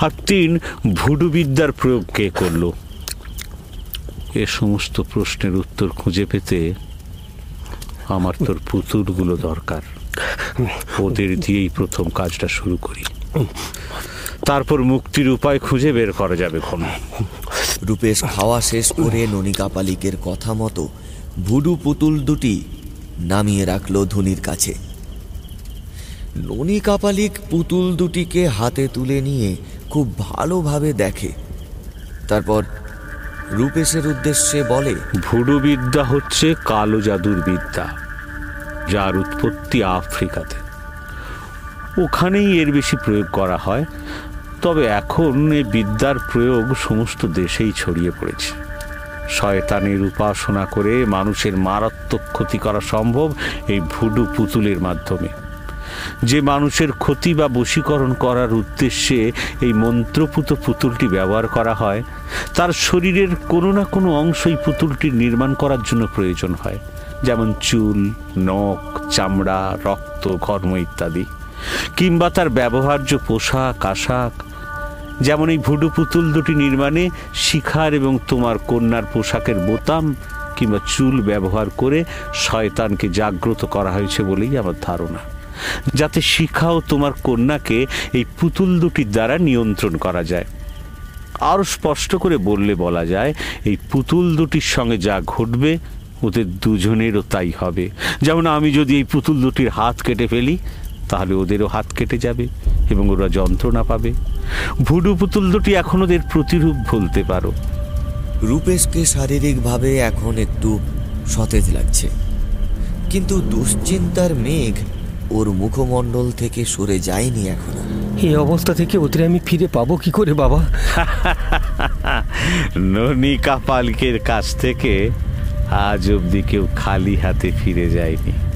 আর তিন ভুডু বিদ্যার প্রয়োগ কে করল? এ সমস্ত প্রশ্নের উত্তর খুঁজে পেতে আমার তোর পুতুলগুলো দরকার। ওদের দিয়েই প্রথম কাজটা শুরু করি। তারপর মুক্তির উপায় খুঁজে বের করা যাবে কোন রূপেশ খাওয়া শেষ করে ননী কাপালিকের কথা মতো ভুডু পুতুল দুটি নামিয়ে রাখল ধনির কাছে। ননী কাপালিক পুতুল দুটিকে হাতে তুলে নিয়ে খুব ভালোভাবে দেখে। তারপর রূপেশের উদ্দেশ্যে বলে ভুডু বিদ্যা হচ্ছে কালো জাদুর বিদ্যা যার উৎপত্তি আফ্রিকাতে। ওখানেই এর বেশি প্রয়োগ করা হয়। তবে এখন এ বিদ্যার প্রয়োগ সমস্ত দেশেই ছড়িয়ে পড়েছে। শয়তানের উপাসনা করে মানুষের মারাত্মক ক্ষতি করা সম্ভব এই ভুডু পুতুলের মাধ্যমে। যে মানুষের ক্ষতি বা বশীকরণ করার উদ্দেশ্যে এই মন্ত্রপুত পুতুলটি ব্যবহার করা হয়, তার শরীরের কোনো না কোনো অংশই পুতুলটির নির্মাণ করার জন্য প্রয়োজন হয়, যেমন চুল, নখ, চামড়া, রক্ত, ঘর্ম ইত্যাদি। কিংবা তার ব্যবহার্য পোশাক, আশাক। যেমন এই ভুডু পুতুল দুটি নির্মাণে শিখার এবং তোমার কন্যার পোশাকের বোতাম কিংবা চুল ব্যবহার করে শয়তানকে জাগ্রত করা হয়েছে বলেই আমার ধারণা। যাতে শিখা ও তোমার কন্যাকে এই পুতুল দুটির দ্বারা নিয়ন্ত্রণ করা যায়। আরও স্পষ্ট করে বললে বলা যায়, এই পুতুল দুটির সঙ্গে যা ঘটবে, ওদের দুজনেরও তাই হবে। যেমন আমি যদি এই পুতুল দুটির হাত কেটে ফেলি তাহলে ওদেরও হাত কেটে যাবে এবং ওরা যন্ত্রণা পাবে। ভুডু পুতুল দুটি এখন ওদের প্রতিরূপ বলতে পারো। রূপেশকে শারীরিকভাবে এখন একটু সতেজ লাগছে। কিন্তু দুশ্চিন্তার মেঘ ওর মুখমণ্ডল থেকে সরে যায়নি এখনও। এই অবস্থা থেকে ওদের আমি ফিরে পাবো কি করে বাবা? ননিকা পালকের কাছ থেকে আজ অবধি কেউ খালি হাতে ফিরে যায়নি।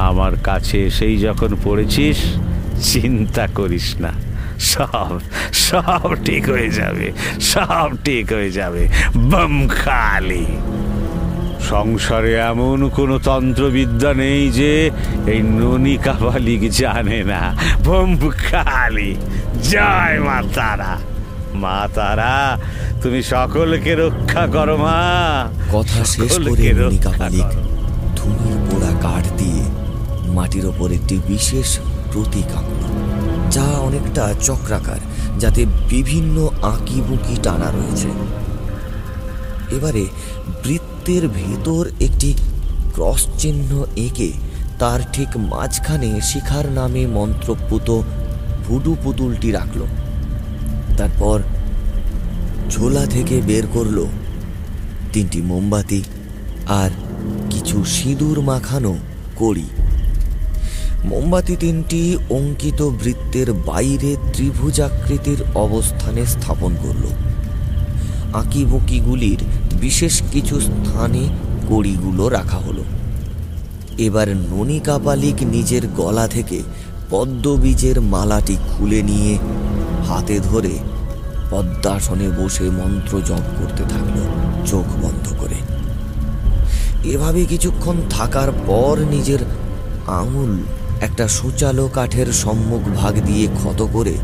আমার কাছে এসেই যখন পড়েছিস চিন্তা করিস না। সব সব ঠিক হয়ে যাবে সব ঠিক হয়ে যাবে। বম খালি। সংসারে এমন কোনো তন্ত্রবিদ্যা নেই যে এই ননী কাবালিক জানে না। বম খালি। জয় মা তারা। মা তারা তুমি সকলকে রক্ষা করো মা। কথা শেষ করে পালিক করো। ধুনির পোড়া কাঠ দিয়ে মাটির ওপর একটি বিশেষ প্রতীক আঁকল, যা অনেকটা চক্রাকার, যাতে বিভিন্ন আঁকি বুকি টানা রয়েছে। এবারে বৃত্তের ভেতর একটি ক্রস চিহ্ন এঁকে তার ঠিক মাঝখানে শিখার নামে মন্ত্রপুত ভুডু পুতুলটি রাখল। তারপর ঝোলা থেকে বের করল তিনটি মোমবাতি আর কিছু সিঁদুর মাখানো কড়ি। মোমবাতি তিনটি অঙ্কিত বৃত্তের বাইরে ত্রিভুজাকৃতির অবস্থানে স্থাপন করল। আঁকিবুকিগুলির বিশেষ কিছু স্থানে কড়িগুলো রাখা হলো। এবার ননী কাপালিক নিজের গলা থেকে পদ্মবীজের মালাটি খুলে নিয়ে হাতে ধরে পদ্মাসনে বসে মন্ত্র জপ করতে থাকল, চোখ বন্ধ করে। এভাবে কিছুক্ষণ থাকার পর নিজের আঙুল একটা সূচালো কাঠের সম্মুখ ভাগ দিয়ে ক্ষত করে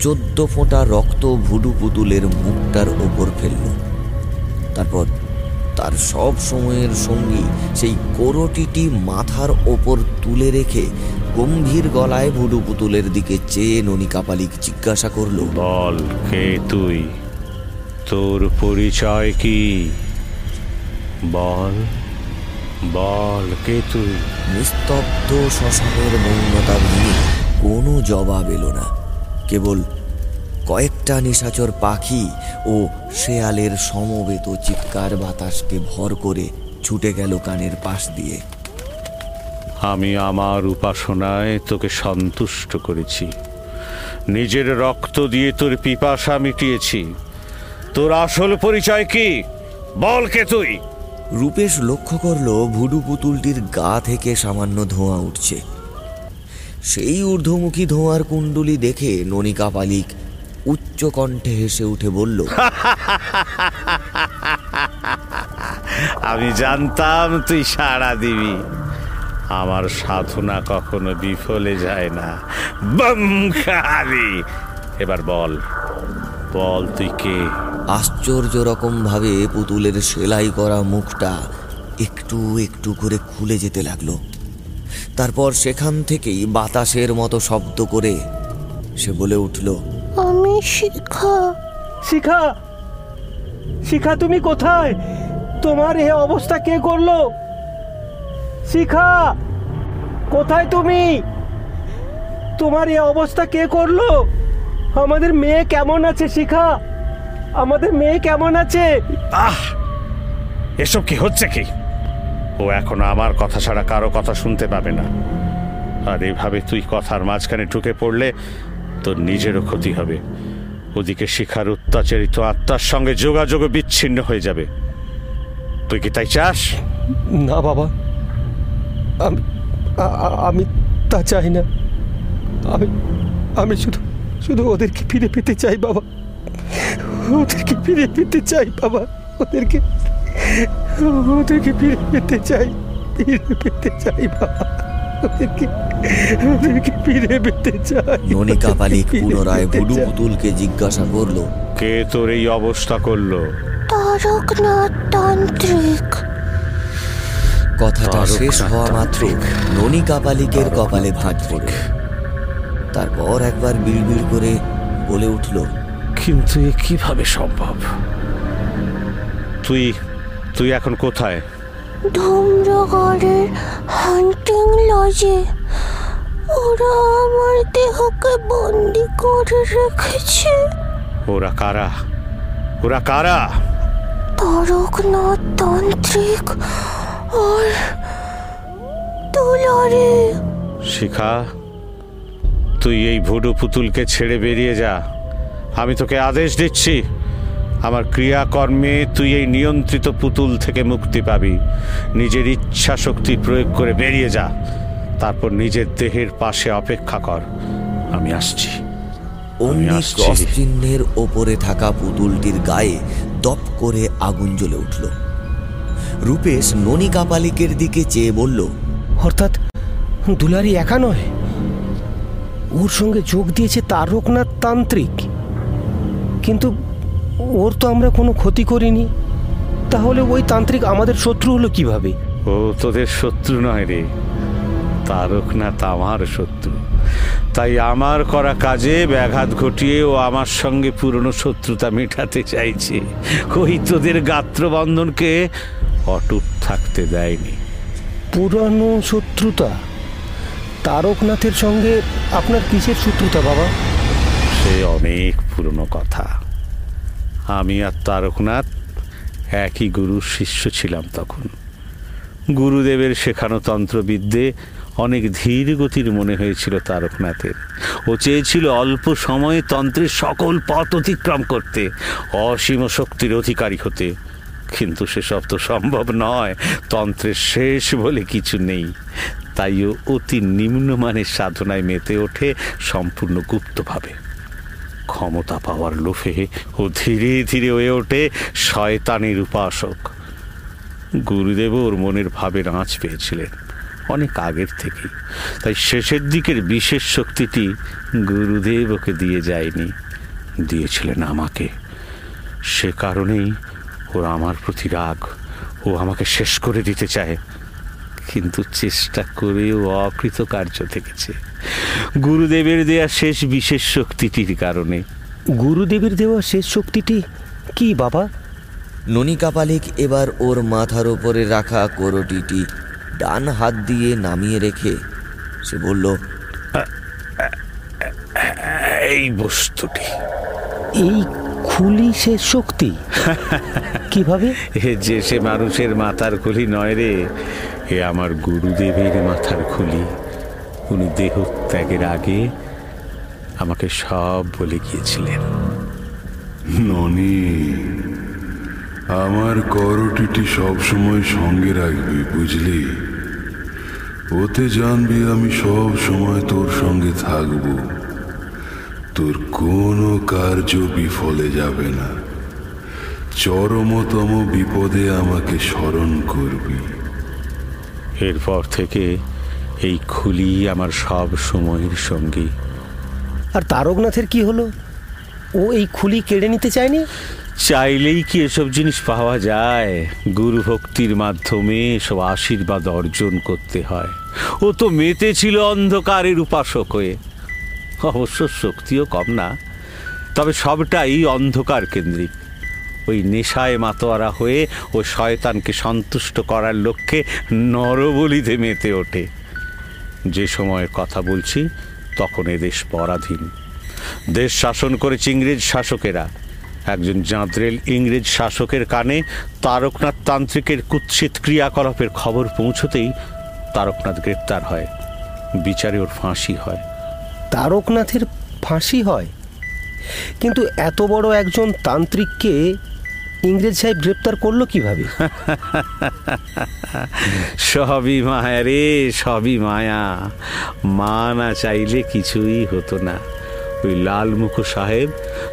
চোদ্দ ফোঁটা রক্ত ভুডু পুতুলের মুখটার ওপর ফেলল। তারপর তার সব সময়ের সঙ্গী সেই কোরটিটি মাথার ওপর তুলে রেখে গম্ভীর গলায় ভুডু পুতুলের দিকে চেয়ে ননী কাপালিক জিজ্ঞাসা করল, বল কে তুই? তোর পরিচয় কি? বল। বল কে তুই? নিস্তব্ধ শ্মশানের মৌনতা ভেঙে কোনো জবাব এলো না। কেবল কয়েকটা নিশাচর পাখি ও শেয়ালের সমবেত চিৎকার বাতাসকে ভর করে ছুটে গেল কানের পাশ দিয়ে। আমি আমার উপাসনায় তোকে সন্তুষ্ট করেছি। নিজের রক্ত দিয়ে তোর পিপাসা মিটিয়েছি। তোর আসল পরিচয় কি? বল কে তুই? রূপেশ লক্ষ্য করল ভুডু পুতুলটির গা থেকে সামান্য ধোঁয়া উঠছে। সেই ঊর্ধ্বমুখী ধোঁয়ার কুণ্ডলি দেখে ননিকা পালিক উচ্চ কণ্ঠে হেসে উঠে বলল, আমি জানতাম তুই সাড়া দিবি। আমার সাধনা কখনো বিফলে যায় না। এবার বল। বল তুই কে আশ্চর্য রকম ভাবে পুতুলের সেলাই করা মুখটা একটু একটু করে খুলে যেতে লাগল। তারপর সেখান থেকেই বাতাসের মতো শব্দ করে সে বলে উঠল আমি শিখা। শিখা? শিখা তুমি কোথায়? তোমার এ অবস্থা কে করল? শিখা কোথায় তুমি? তোমার এ অবস্থা কে করল? আমাদের মেয়ে কেমন আছে শিখা? আমাদের মেয়ে কেমন আছে? আহ! এসব কি হচ্ছে কি? ও এখন আমার কথা ছাড়া কারও কথা শুনতে পাবে না। আর এভাবে তুই কথার মাঝখানে ঢুকে পড়লে তোর নিজেরও ক্ষতি হবে। ওদিকে শিখার অত্যাচারিত আত্মার সঙ্গে যোগাযোগ বিচ্ছিন্ন হয়ে যাবে। তুই কি তাই চাস? না বাবা। আমি আমি তা চাই না। আমি আমি শুধু শুধু ওদেরকে ফিরে পেতে চাই বাবা। ওদেরকে ফিরে পেতে চাই বাবা। ওদেরকে ওদেরকে ফিরে পেতে চাই ফিরে পেতে চাই বাবা। ওদেরকে ওদেরকে ফিরে পেতে চাই। ননিকা পালিক পুনরায় পুতুলকে জিজ্ঞাসা করল কে তোর এই অবস্থা করল? তারকনাথ তান্ত্রিক কথাটা শেষ হওয়া মাত্র ননিকা পালিকের কপালে ভাঁজ পড়ল তারপর একবার বিড়বিড় করে বলে উঠল কিন্তু এ কীভাবে সম্ভব? তুই তুই এখন কোথায়? ধূম্রগড়ের হান্টিং লজে ওরা আমার দেহকে বন্দি করে রেখেছে। ওরা কারা? ওরা কারা? তারকনাথ তান্ত্রিক আর দুলারে। শিখা তুই এই ভুডু পুতুলকে ছেড়ে বেরিয়ে যা। আমি তোকে আদেশ দিচ্ছি আমার ক্রিয়াকর্মে তুই এই নিয়ন্ত্রিত পুতুল থেকে মুক্তি পাবি। নিজের ইচ্ছা শক্তি প্রয়োগ করে বেরিয়ে যা। তারপর নিজের দেহের পাশে অপেক্ষা কর। আমি আসছি। অমনি আসছি। ক্রস চিহ্নের ওপরে থাকা পুতুলটির গায়ে দপ করে আগুন জ্বলে উঠল। রূপেশ ননিকা পালিকের দিকে চেয়ে বলল অর্থাৎ দুলারি একা নয় ওর সঙ্গে যোগ দিয়েছে তারকনাথ তান্ত্রিক। কিন্তু ওর তো আমরা কোনো ক্ষতি করিনি। তাহলে ওই তান্ত্রিক আমাদের শত্রু হলো কীভাবে? ও তোদের শত্রু নয় রে। তারকনাথ আমার শত্রু। তাই আমার করা কাজে ব্যাঘাত ঘটিয়ে ও আমার সঙ্গে পুরনো শত্রুতা মেটাতে চাইছে। ওই তোদের গাত্রবন্ধনকে অটুট থাকতে দেয়নি। পুরানো শত্রুতা? তারকনাথের সঙ্গে আপনার কিসের শত্রুতা, বাবা? সে অনেক পুরনো কথা। আমি আর তারকনাথ একই গুরুর শিষ্য ছিলাম তখন। গুরুদেবের শেখানো তন্ত্রবিদ্যে অনেক ধীর গতির মনে হয়েছিল তারকনাথের। ও চেয়েছিল অল্প সময়ে তন্ত্রের সকল পথ অতিক্রম করতে, অসীম শক্তির অধিকারী হতে। কিন্তু সেসব তো সম্ভব নয়, তন্ত্রের শেষ বলে কিছু নেই। তাই ও অতি নিম্নমানের সাধনায় মেতে ওঠে, সম্পূর্ণ গুপ্তভাবে। ক্ষমতা পাওয়ার লোভে ও ধীরে ধীরে হয়ে ওঠে শয়তানের উপাসক। গুরুদেব ওর মনের ভাবের আঁচ পেয়েছিলেন অনেক আগের থেকেই। তাই শেষের দিকের বিশেষ শক্তিটি গুরুদেব ওকে দিয়ে যায়নি, দিয়েছিলেন আমাকে। সে কারণেই ওর আমার প্রতি রাগ ও আমাকে শেষ করে দিতে চায়। কিন্তু চেষ্টা করেও অকৃতকার্য থেকেছে। গুরুদেবের দেয়া শেষ বিশেষ শক্তিটির কারণে। গুরুদেবের দেওয়া শেষ শক্তিটি কি বাবা? ননিকা পালিক এবার ওর মাথার ওপরে রাখা কোরটিটি ডান হাত দিয়ে নামিয়ে রেখে সে বলল এই বস্তুটি। এই খুলি সে শক্তি? কীভাবে? যে সে মানুষের মাথার খুলি নয় রে এ আমার গুরুদেবের মাথার খুলি। উনি দেহ ত্যাগের আগে আমাকে সব বলে গিয়েছিলেন। ননি আমার করটিটি সবসময় সঙ্গে রাখবি বুঝলি? ওতে জানবি আমি সব সময় তোর সঙ্গে থাকব। তোর কোনো কার্য বিফলে যাবে না। চরমতম বিপদে আমাকে স্মরণ করবি। এরপর থেকে এই খুলি আমার সব সময়ের সঙ্গী। আর তারকনাথের কি হলো? ও এই খুলি কেড়ে নিতে চায়নি? চাইলেই কি এসব জিনিস পাওয়া যায়? গুরু ভক্তির মাধ্যমে সব আশীর্বাদ অর্জন করতে হয়। ও তো মেতে ছিল অন্ধকারের উপাসক হয়ে। অবশ্য শক্তিও কম না, তবে সবটাই অন্ধকার কেন্দ্রিক। ওই নেশায় মাতোয়ারা হয়ে ও শয়তানকে সন্তুষ্ট করার লক্ষ্যে নরবলিতে মেতে ওঠে। যে সময়ের কথা বলছি, তখন এদেশ পরাধীন। দেশ শাসন করেছে ইংরেজ শাসকেরা। একজন জাঁদরেল ইংরেজ শাসকের কানে তারকনাথ তান্ত্রিকের কুৎসিত ক্রিয়াকলাপের খবর পৌঁছতেই তারকনাথ গ্রেপ্তার হয়। বিচারে ওর ফাঁসি হয়। তারকনাথের ফাঁসি হয়। কিন্তু এত বড় একজন তান্ত্রিককে ইংরেজ সাহেব গ্রেপ্তার করল কীভাবে? সবই মায়া রে, সবই মায়া। মা না চাইলে কিছুই হতো না। ওই লালমুখ সাহেব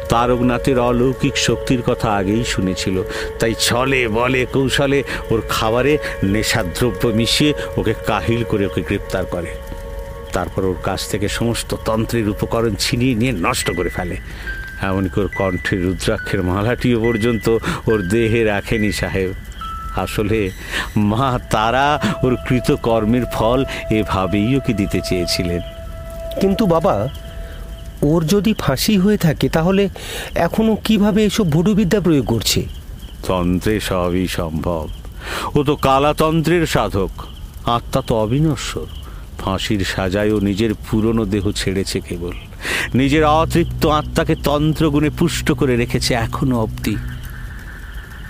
তারকনাথের অলৌকিক শক্তির কথা আগেই শুনেছিল। তাই ছলে, বলে, কৌশলে ওর খাবারে নেশাদ্রব্য মিশিয়ে ওকে কাহিল করে ওকে গ্রেপ্তার করে। তারপর ওর কাছ থেকে সমস্ত তন্ত্রের উপকরণ ছিনিয়ে নিয়ে নষ্ট করে ফেলে। এমনকি ওর কণ্ঠের রুদ্রাক্ষের মালাটিও পর্যন্ত ওর দেহে রাখেনি সাহেব। আসলে মা তারা ওর কৃতকর্মের ফল এভাবেই ওকে দিতে চেয়েছিলেন। কিন্তু বাবা ওর যদি ফাঁসি হয়ে থাকে তাহলে এখনও কীভাবে এসব ভুডুবিদ্যা প্রয়োগ করছে? তন্ত্রে সবই সম্ভব। ও তো কালাতন্ত্রের সাধক আত্মা তো অবিনশ্বর। ফাঁসির সাজায়ও নিজের পুরনো দেহ ছেড়েছে কেবল। নিজের অতৃপ্ত আত্মাকে তন্ত্রগুণে পুষ্ট করে রেখেছে এখনও অবধি।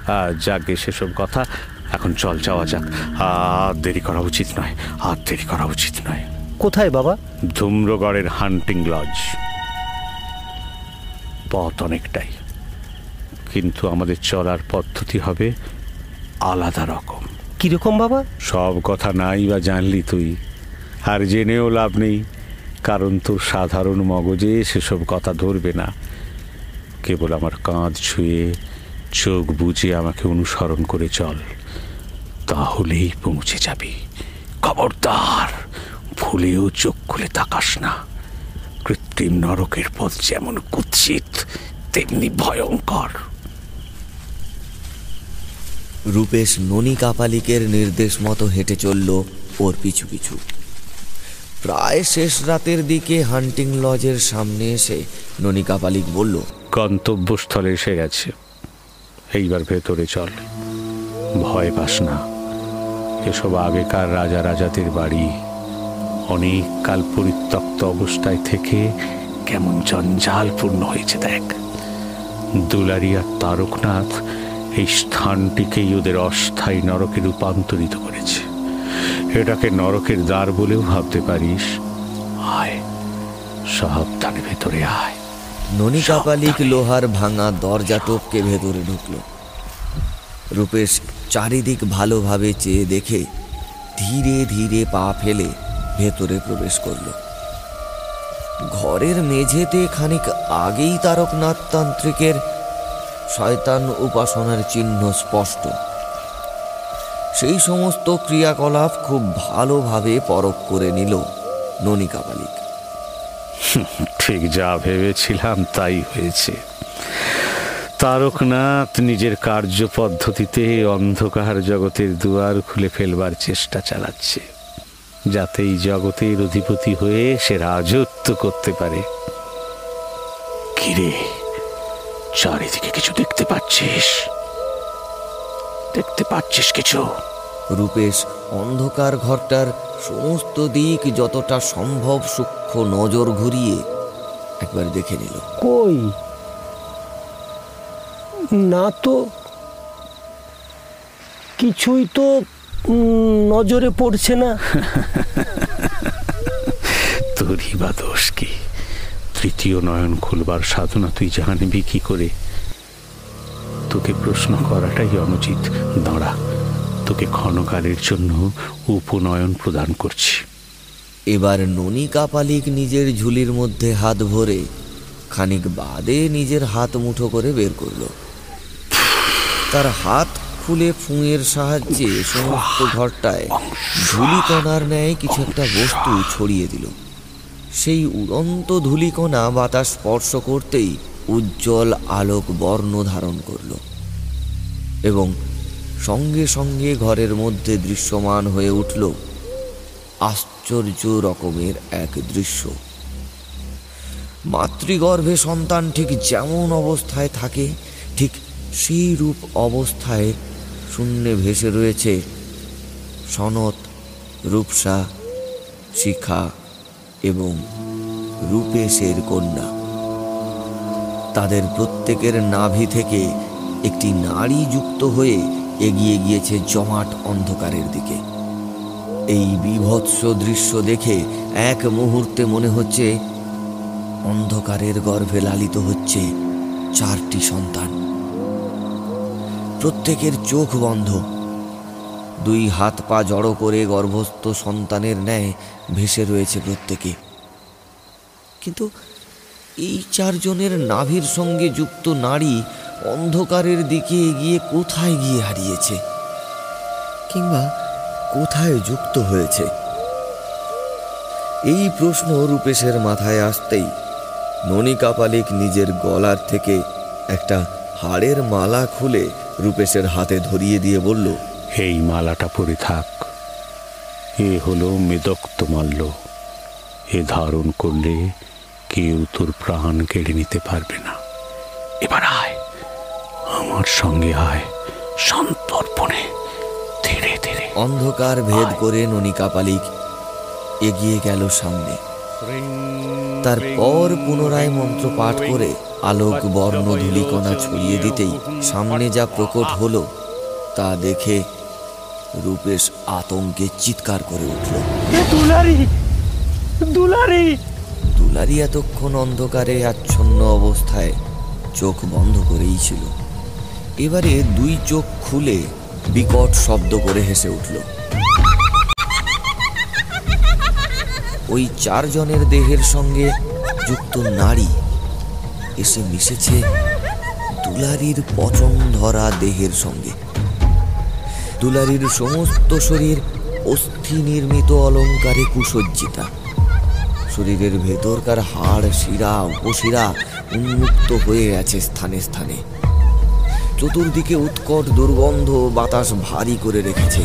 আর যাকে সেসব কথা। এখন চল যাওয়া যাক। আর দেরি করা উচিত নয়। আর দেরি করা উচিত নয়। কোথায় বাবা? ধুম্রগড়ের হান্টিং লজ। পথ অনেকটাই। কিন্তু আমাদের চলার পদ্ধতি হবে আলাদা রকম। কীরকম বাবা? সব কথা নাই বা জানলি তুই। আর জেনেও লাভ নেই, কারণ তোর সাধারণ মগজে সেসব কথা ধরবে না। কেবল আমার কাঁধ ছুঁয়ে চোখ বুঝে আমাকে অনুসরণ করে চল, তাহলেই পৌঁছে যাবি। খবরদার, ভুলেও চোখ খুলে তাকাস না। কৃত্রিম নরকের পথ যেমন কুৎসিত, তেমনি ভয়ঙ্কর। রূপেশ ননী কাপালিকের নির্দেশ মতো হেঁটে চলল ওর পিছু পিছু। প্রায় শেষ রাতের দিকে হান্টিং লজের সামনে এসে ননী কাপালিক বলল, গন্তব্যস্থলে এসে গেছে। এইবার ভেতরে চল। ভয় পাস না। এসব আগেকার রাজা রাজাদের বাড়ি। অনেক কাল পরিত্যক্ত অবস্থায় থেকে কেমন জঞ্জালপূর্ণ হয়েছে, দেখ। দুলারি আর তারকনাথ এই স্থানটিকেই ওদের অস্থায়ী নরকে রূপান্তরিত করেছে। এটাকে নরকের দ্বার বলেও ভাবতে পারিস। আয় সাবধানে ভেতরে আয়। ননী কাপালিক লোহার ভাঙা দরজা টপকে ভেতরে ঢুকল। রূপেশ চারিদিক ভালোভাবে চেয়ে দেখে ধীরে ধীরে পা ফেলে ভেতরে প্রবেশ করল। ঘরের মেঝেতে খানিক আগেই তারকনাথ তান্ত্রিকের শয়তান উপাসনার চিহ্ন স্পষ্ট। সেই সমস্ত ক্রিয়াকলাপ খুব ভালোভাবে পরখ করে নিল ননী কাপালিক ঠিক যা ভেবেছিলাম তাই হয়েছে। তারকনাথ নিজের কার্য পদ্ধতিতে অন্ধকার জগতের দুয়ার খুলে ফেলবার চেষ্টা চালাচ্ছে যাতে এই জগতের অধিপতি হয়ে সে রাজত্ব করতে পারে। কিরে চারিদিকে কিছু দেখতে পাচ্ছিস? দেখতে পাচ্ছিস কিছু? রূপেশ অন্ধকার ঘরটার সমস্ত দিক যতটা সম্ভব সূক্ষ্ম নজর ঘুরিয়ে একবার দেখে নিল। কই? না তো কিছুই তো নজরে পড়ছে না। তোরই বা দোষ কি? তৃতীয় নয়ন খুলবার সাধনা তুই জানবি কি করে? তোকে প্রশ্ন করাটাই অনুচিত। দাঁড়া তোকে ক্ষণকালের জন্য উপনয়ন প্রদান করছি। এবার ননী কাপালিক নিজের ঝুলির মধ্যে হাত ভরে খানিক বাদে নিজের হাত মুঠো করে বের করল। তার হাত খুলে ফুঁয়ের সাহায্যে সমস্ত ঘরটায় ধুলিকণার ন্যায় কিছু একটা বস্তু ছড়িয়ে দিল। সেই উড়ন্ত ধুলিকণা বাতাস স্পর্শ করতেই উজ্জ্বল আলোক বর্ণ ধারণ করল এবং সঙ্গে সঙ্গে ঘরের মধ্যে দৃশ্যমান হয়ে উঠল আশ্চর্য রকমের এক দৃশ্য। মাতৃগর্ভে সন্তান ঠিক যেমন অবস্থায় থাকে, ঠিক সেই রূপ অবস্থায় শূন্যে ভেসে রয়েছে সনত, রূপসা, শিখা এবং রূপেশের কন্যা। তাদের প্রত্যেকের নাভি থেকে একটি নারী যুক্ত হয়ে এগিয়ে গিয়েছে জমাট অন্ধকারের দিকে। এই বিভৎস দৃশ্য দেখে এক মুহূর্তে মনে হচ্ছে অন্ধকারের গর্ভে লালিত হচ্ছে চারটি সন্তান। প্রত্যেকের চোখ বন্ধ। দুই হাত পা জড়ো করে গর্ভস্থ সন্তানের ন্যায় ভেসে রয়েছে প্রত্যেকে। কিন্তু এই চারজনের নাভির সঙ্গে যুক্ত নারী অন্ধকারের দিকে এগিয়ে কোথায় গিয়ে হারিয়েছে? কিংবা কোথায় যুক্ত হয়েছে? এই প্রশ্ন রূপেশের মাথায় আসতেই ননী কাপালিক নিজের গলার থেকে একটা হাড়ের মালা খুলে রূপেশের হাতে ধরিয়ে দিয়ে বলল এই মালাটা পরে থাক। এ হলো মেদক্ত মাল্য এ ধারণ করলে কেউ তোর প্রাণ কেড়ে নিতে পারবে না। এবার আয় আমার সঙ্গে আয় সন্তর্পণে ধীরে ধীরে। অন্ধকার ভেদ করে ননী কাপালিক এগিয়ে গেল সামনে। তারপর পুনরায় মন্ত্র পাঠ করে আলোক বর্ণ ধূলিকণা ছড়িয়ে দিতেই সামনে যা প্রকট হলো তা দেখে রূপেশ আতঙ্কে চিৎকার করে উঠল। দুলারি দুলারি! দুলারি এতক্ষণ অন্ধকারে আচ্ছন্ন অবস্থায় চোখ বন্ধ করেই ছিল। এবারে দুই চোখ খুলে বিকট শব্দ করে হেসে উঠল। ওই চারজনের দেহের সঙ্গে যুক্ত নারী এসে মিশেছে দুলারির পচন ধরা দেহের সঙ্গে। দুলারির সমস্ত শরীর অস্থি নির্মিত অলঙ্কারে কুসজ্জিতা। শরীরের ভেতরকার হাড় শিরা উপশিরা উন্মুক্ত হয়ে আছে স্থানে স্থানে চতুর্দিকে উৎকট দুর্গন্ধ বাতাস ভারী করে রেখেছে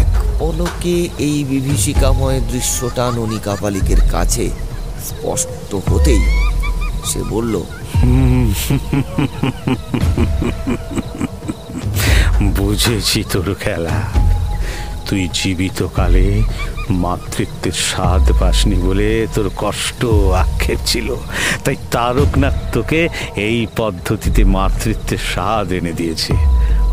এক পলকে এই বিভীষিকাময় দৃশ্যটা ননী কাপালিকের কাছে স্পষ্ট হতেই সে বলল বুঝেছি তোর খেলা তুই জীবিত কালে মাতৃত্বের স্বাদ পাসনি বলে তোর কষ্ট আক্ষেপ ছিল। তাই তারকনাথ তোকে এই পদ্ধতিতে মাতৃত্বের স্বাদ এনে দিয়েছে।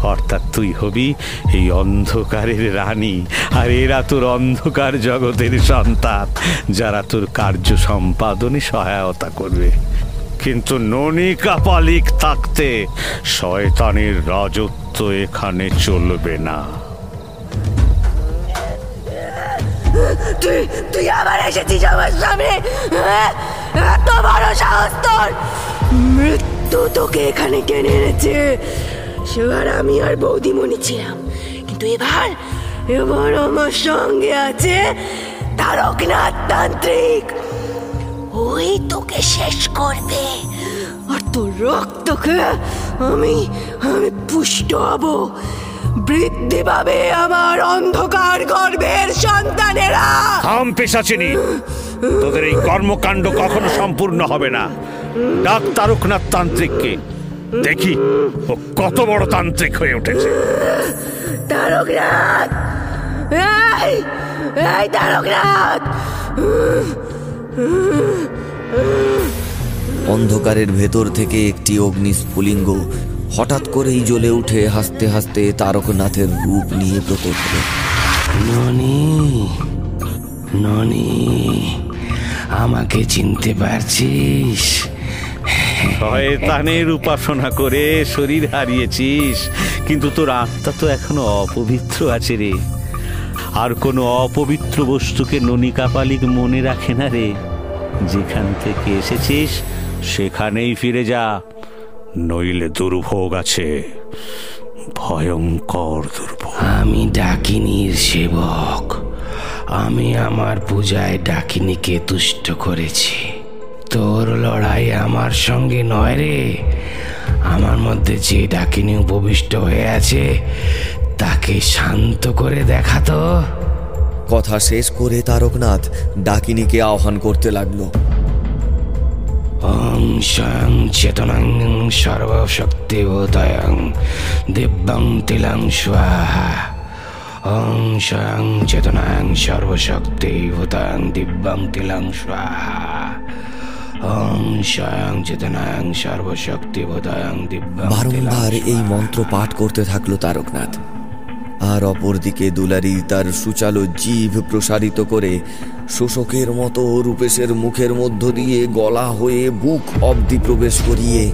অর্থাৎ তুই হবি এই অন্ধকারের রানী, আর এরা তোর অন্ধকার জগতের সন্তান, যারা তোর কার্য সম্পাদনে সহায়তা করবে। কিন্তু ননী কাপালিক থাকতে শয়তানের রাজত্ব এখানে চলবে না। তুই তুই আবার এসেছিস আমার সামনে? হ্যাঁ? এত বড় সাহস তোর! মৃত্যু তোকে এখানে টেনে এনেছে। সেবার আমি আর বৌদিমণি ছিলাম। কিন্তু এবার এবার আমার সঙ্গে আছে তারকনাথ তান্ত্রিক। ওই তোকে শেষ করবে। আর তোর রক্তকে আমি আমি পুষ্ট হব। বৃদ্ধি পাবে আমার অন্ধকার গর্ভের সন্তানেরা। থাম পেশাচিনি তোদের এই কর্মকাণ্ড কখনো সম্পূর্ণ হবে না। ডাক তারকনাথ তান্ত্রিককে দেখি ও কত বড় তান্ত্রিক হয়ে উঠেছে। তারকনাথ! এই এই তারকনাথ! অন্ধকারের ভেতর থেকে একটি অগ্নিস্ফুলিঙ্গ হঠাৎ করেই জ্বলে উঠে হাসতে হাসতে তারকনাথের রূপ নিয়ে প্রকট হলো। ননি ননি আমাকে চিনতে পারছিস? শয়তানের উপাসনা করে শরীর হারিয়েছিস কিন্তু তোর আত্মা তো এখনও অপবিত্র আছে রে। আর কোনো অপবিত্র বস্তুকে ননিকা পালিক মনে রাখে না রে। যেখান থেকে এসেছিস সেখানেই ফিরে যা। নইলে দুর্ভোগ আছে। ভয়ঙ্কর দুর্ভোগ। আমি ডাকিনীর সেবক। আমি আমার পূজায় ডাকিনীকে তুষ্ট করেছি। তোর লড়াই আমার সঙ্গে নয় রে। আমার মধ্যে যে ডাকিনী উপবিষ্ট হয়ে আছে তাকে শান্ত করে দেখাতো কথা শেষ করে তারকনাথ ডাকিনীকে আহ্বান করতে লাগল। ওং স্বয়ং চেতনাং সর্বশক্তিবোধয়ং দিব্যং তিলং স্বাহা ওং স্বয়ং চেতনাং সর্বশক্তিভূতাং দিব্যং তিলং স্বাহা বারংবার এই মন্ত্র পাঠ করতে থাকল তারকনাথ। আর অপরদিকে দুলারি তার সুচালো জিভ প্রসারিত করে শোষকের মতো রূপেশের মুখের মধ্য দিয়ে গলা হয়ে বুক অবধি প্রবেশ করিয়ে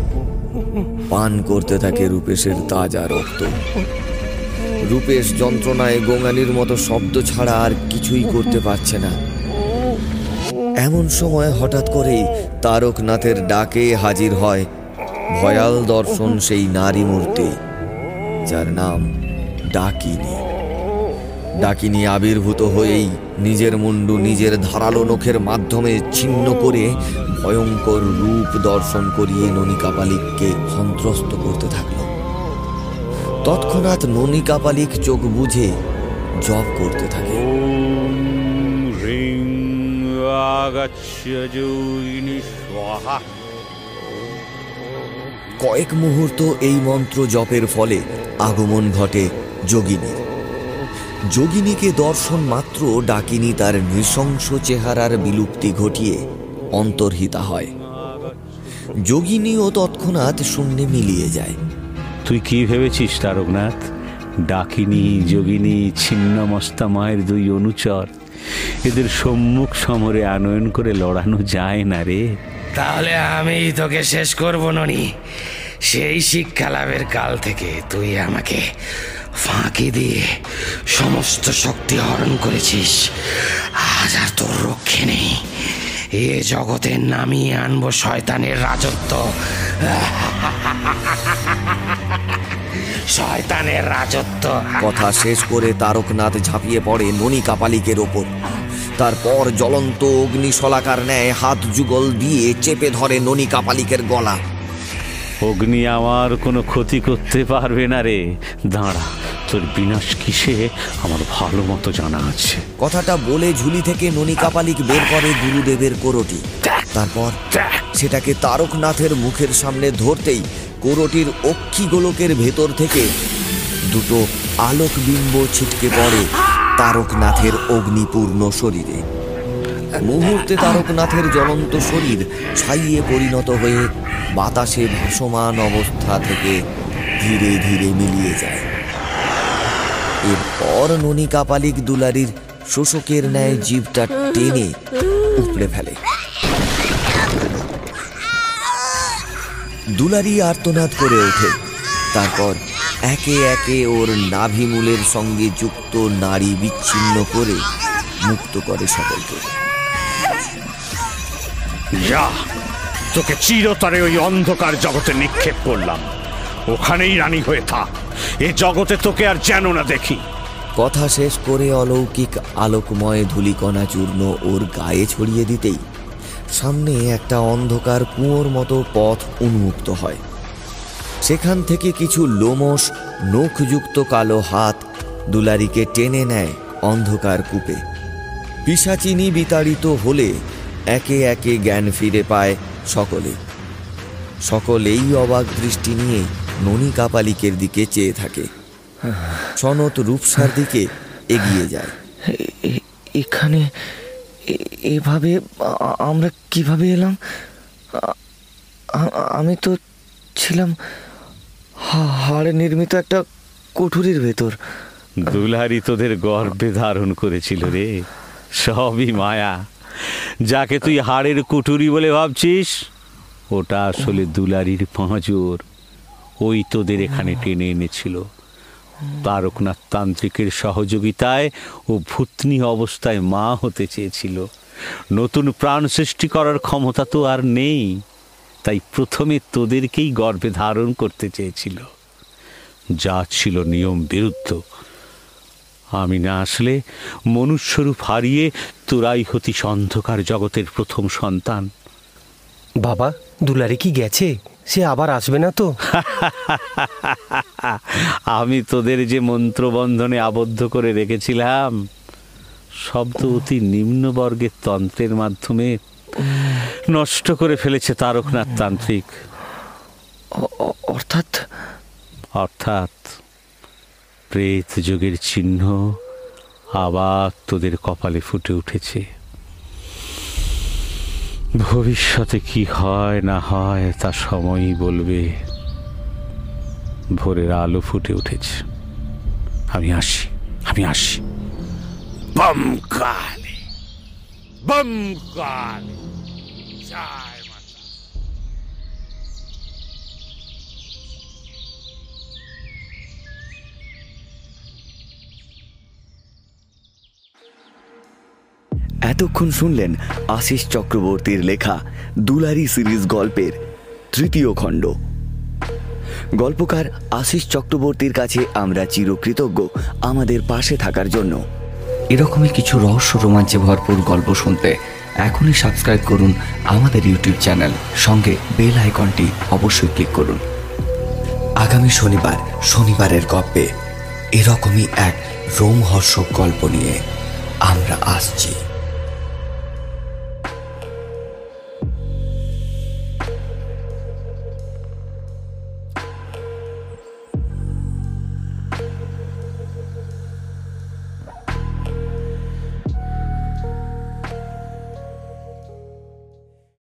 পান করতে থাকে রূপেশের তাজা রক্ত। রূপেশ যন্ত্রণায় গোঙানির মতো শব্দ ছাড়া আর কিছুই করতে পারছে না। এমন সময় হঠাৎ করেই তারকনাথের ডাকে হাজির হয় ভয়াল দর্শন সেই নারী মূর্তি, যার নাম ডাকিনী ডাকিনী আবির্ভূত হয়েই নিজের মুন্ডু নিজের ধারালো নখের মাধ্যমে ছিন্ন করে ভয়ঙ্কর রূপ দর্শন করিয়ে ননিকা পালিককে সন্ত্রস্ত করতে থাকল। তৎক্ষণাৎ ননিকা পালিক চোখ বুঝে জপ করতে থাকে। কয়েক মুহূর্ত এই মন্ত্র জপের ফলে আগমন ঘটে যোগিনীর যোগিনীকে দর্শন মাত্র ডাকিনী তার নৃশংস চেহারার বিলুপ্তি ঘটিয়ে অন্তর্হিতা হয়। যোগিনীও তৎক্ষণাৎ শূন্যে মিলিয়ে যায়। তুই কি ভেবেছিস তারকনাথ? ডাকিনী যোগিনী ছিন্নমস্তা মায়ের দুই অনুচর। এদের সম্মুখ সমরে আনয়ন করে লড়ানো যায় না রে। তাহলে আমি তোকে শেষ করব ননি। সেই শিক্ষা লাভের কাল থেকে তুই আমাকে ফাঁকি দিয়ে সমস্ত শক্তি হরণ করেছিস। আজ আর তোর রক্ষে নেই। এ জগতে নামিয়ে আনব শয়তানের রাজত্ব। শয়তানের রাজত্ব। কথা শেষ করে তারকনাথ ঝাঁপিয়ে পড়ে ননী কাপালিকের ওপর। তারপর জ্বলন্ত অগ্নিশলাকার ন্যায় হাত যুগল দিয়ে চেপে ধরে ননী কাপালিকের গলা। অগ্নি আমার কোনো ক্ষতি করতে পারবে না রে। দাঁড়া তোর বিনাশ কিসে? আমার ভালো মতো জানা আছে। কথাটা বলে ঝুলি থেকে ননী কাপালিক বের করে গুরুদেবের কোরটি। তারপর সেটাকে তারকনাথের মুখের সামনে ধরতেই কোরটির অক্ষি গোলকের ভেতর থেকে দুটো আলোক বিম্ব ছিটকে পড়ে তারকনাথের অগ্নিপূর্ণ শরীরে। মুহূর্তে তারকনাথের জ্বলন্ত শরীর ছাইয়ে পরিণত হয়ে বাতাসে ভাসমান অবস্থা থেকে ধীরে ধীরে মিলিয়ে যায়। এরপর ননী কাপালিক দুলারির শোষকের ন্যায় জীবটা টেনে উপড়ে ফেলে। দুলারি আর্তনাদ করে ওঠে। তারপর একে একে ওর নাভিমূলের সঙ্গে যুক্ত নারী বিচ্ছিন্ন করে মুক্ত করে সকলকে। যা, তোকে চিরতরে ওই অন্ধকার জগতে নিক্ষেপ করলাম। ওখানেই রানী হয়ে থাক। এ জগতে তোকে আর যেন না দেখি। কথা শেষ করে অলৌকিক আলোকময় ধূলিকণা চূর্ণ ওর গায়ে ছড়িয়ে দিতেই সামনে একটা অন্ধকার কুয়োর মতো পথ উন্মুক্ত হয়। সেখান থেকে কিছু লোমস নখযুক্ত কালো হাত দুলারিকে টেনে নেয় অন্ধকার কূপে। পিসাচিনি বিতাড়িত হলে একে একে জ্ঞান ফিরে পায় সকলে। সকলেই অবাক দৃষ্টি নিয়ে ননী কাপালিকের দিকে চেয়ে থাকে। সনত রূপসার দিকে এগিয়ে যায়। এখানে এভাবে আমরা কীভাবে এলাম? আমি তো ছিলাম হা- হাড়ে নির্মিত একটা কুঠুরির ভেতর। দুলারি তোদের গর্ভে ধারণ করেছিল রে। সবই মায়া। যাকে তুই হাড়ের কুটুরি বলে ভাবছিস, ওটা আসলে দুলারির পাঁজর ওই তোদের এখানে টেনে এনেছিল। তারকনাথ তান্ত্রিকের সহযোগিতায় ও ভূতনি অবস্থায় মা হতে চেয়েছিল। নতুন প্রাণ সৃষ্টি করার ক্ষমতা তো আর নেই, তাই প্রথমে তোদেরকেই গর্ভে ধারণ করতে চেয়েছিল। যা ছিল নিয়ম বিরুদ্ধ আমি না আসলে মনুষ্যরূপ হারিয়ে তোরাই হতিস অন্ধকার জগতের প্রথম সন্তান। বাবা দুলারে কি গেছে? সে আবার আসবে না তো? আমি তোদের যে মন্ত্রবন্ধনে আবদ্ধ করে রেখেছিলাম শব্দ অতি নিম্নবর্গের তন্ত্রের মাধ্যমে নষ্ট করে ফেলেছে তারকনাথ তান্ত্রিক অর্থাৎ অর্থাৎ প্রেত যুগের চিহ্ন আবার তোদের কপালে ফুটে উঠেছে। ভবিষ্যতে কি হয় না হয় তা সময়ই বলবে। ভোরের আলো ফুটে উঠেছে। আমি আসি আমি আসি। বম কালে বম কালে জয় এতক্ষণ শুনলেন আশিস চক্রবর্তীর লেখা দুলারি সিরিজ গল্পের তৃতীয় খণ্ড। গল্পকার আশিস চক্রবর্তীর কাছে আমরা চিরকৃতজ্ঞ আমাদের পাশে থাকার জন্য। এরকমই কিছু রহস্য রোমাঞ্চে ভরপুর গল্প শুনতে এখনই সাবস্ক্রাইব করুন আমাদের ইউটিউব চ্যানেল সঙ্গে বেল আইকনটি অবশ্যই ক্লিক করুন। আগামী শনিবার, শনিবারের গল্পে এরকমই এক রোমহর্ষক গল্প নিয়ে আমরা আসছি।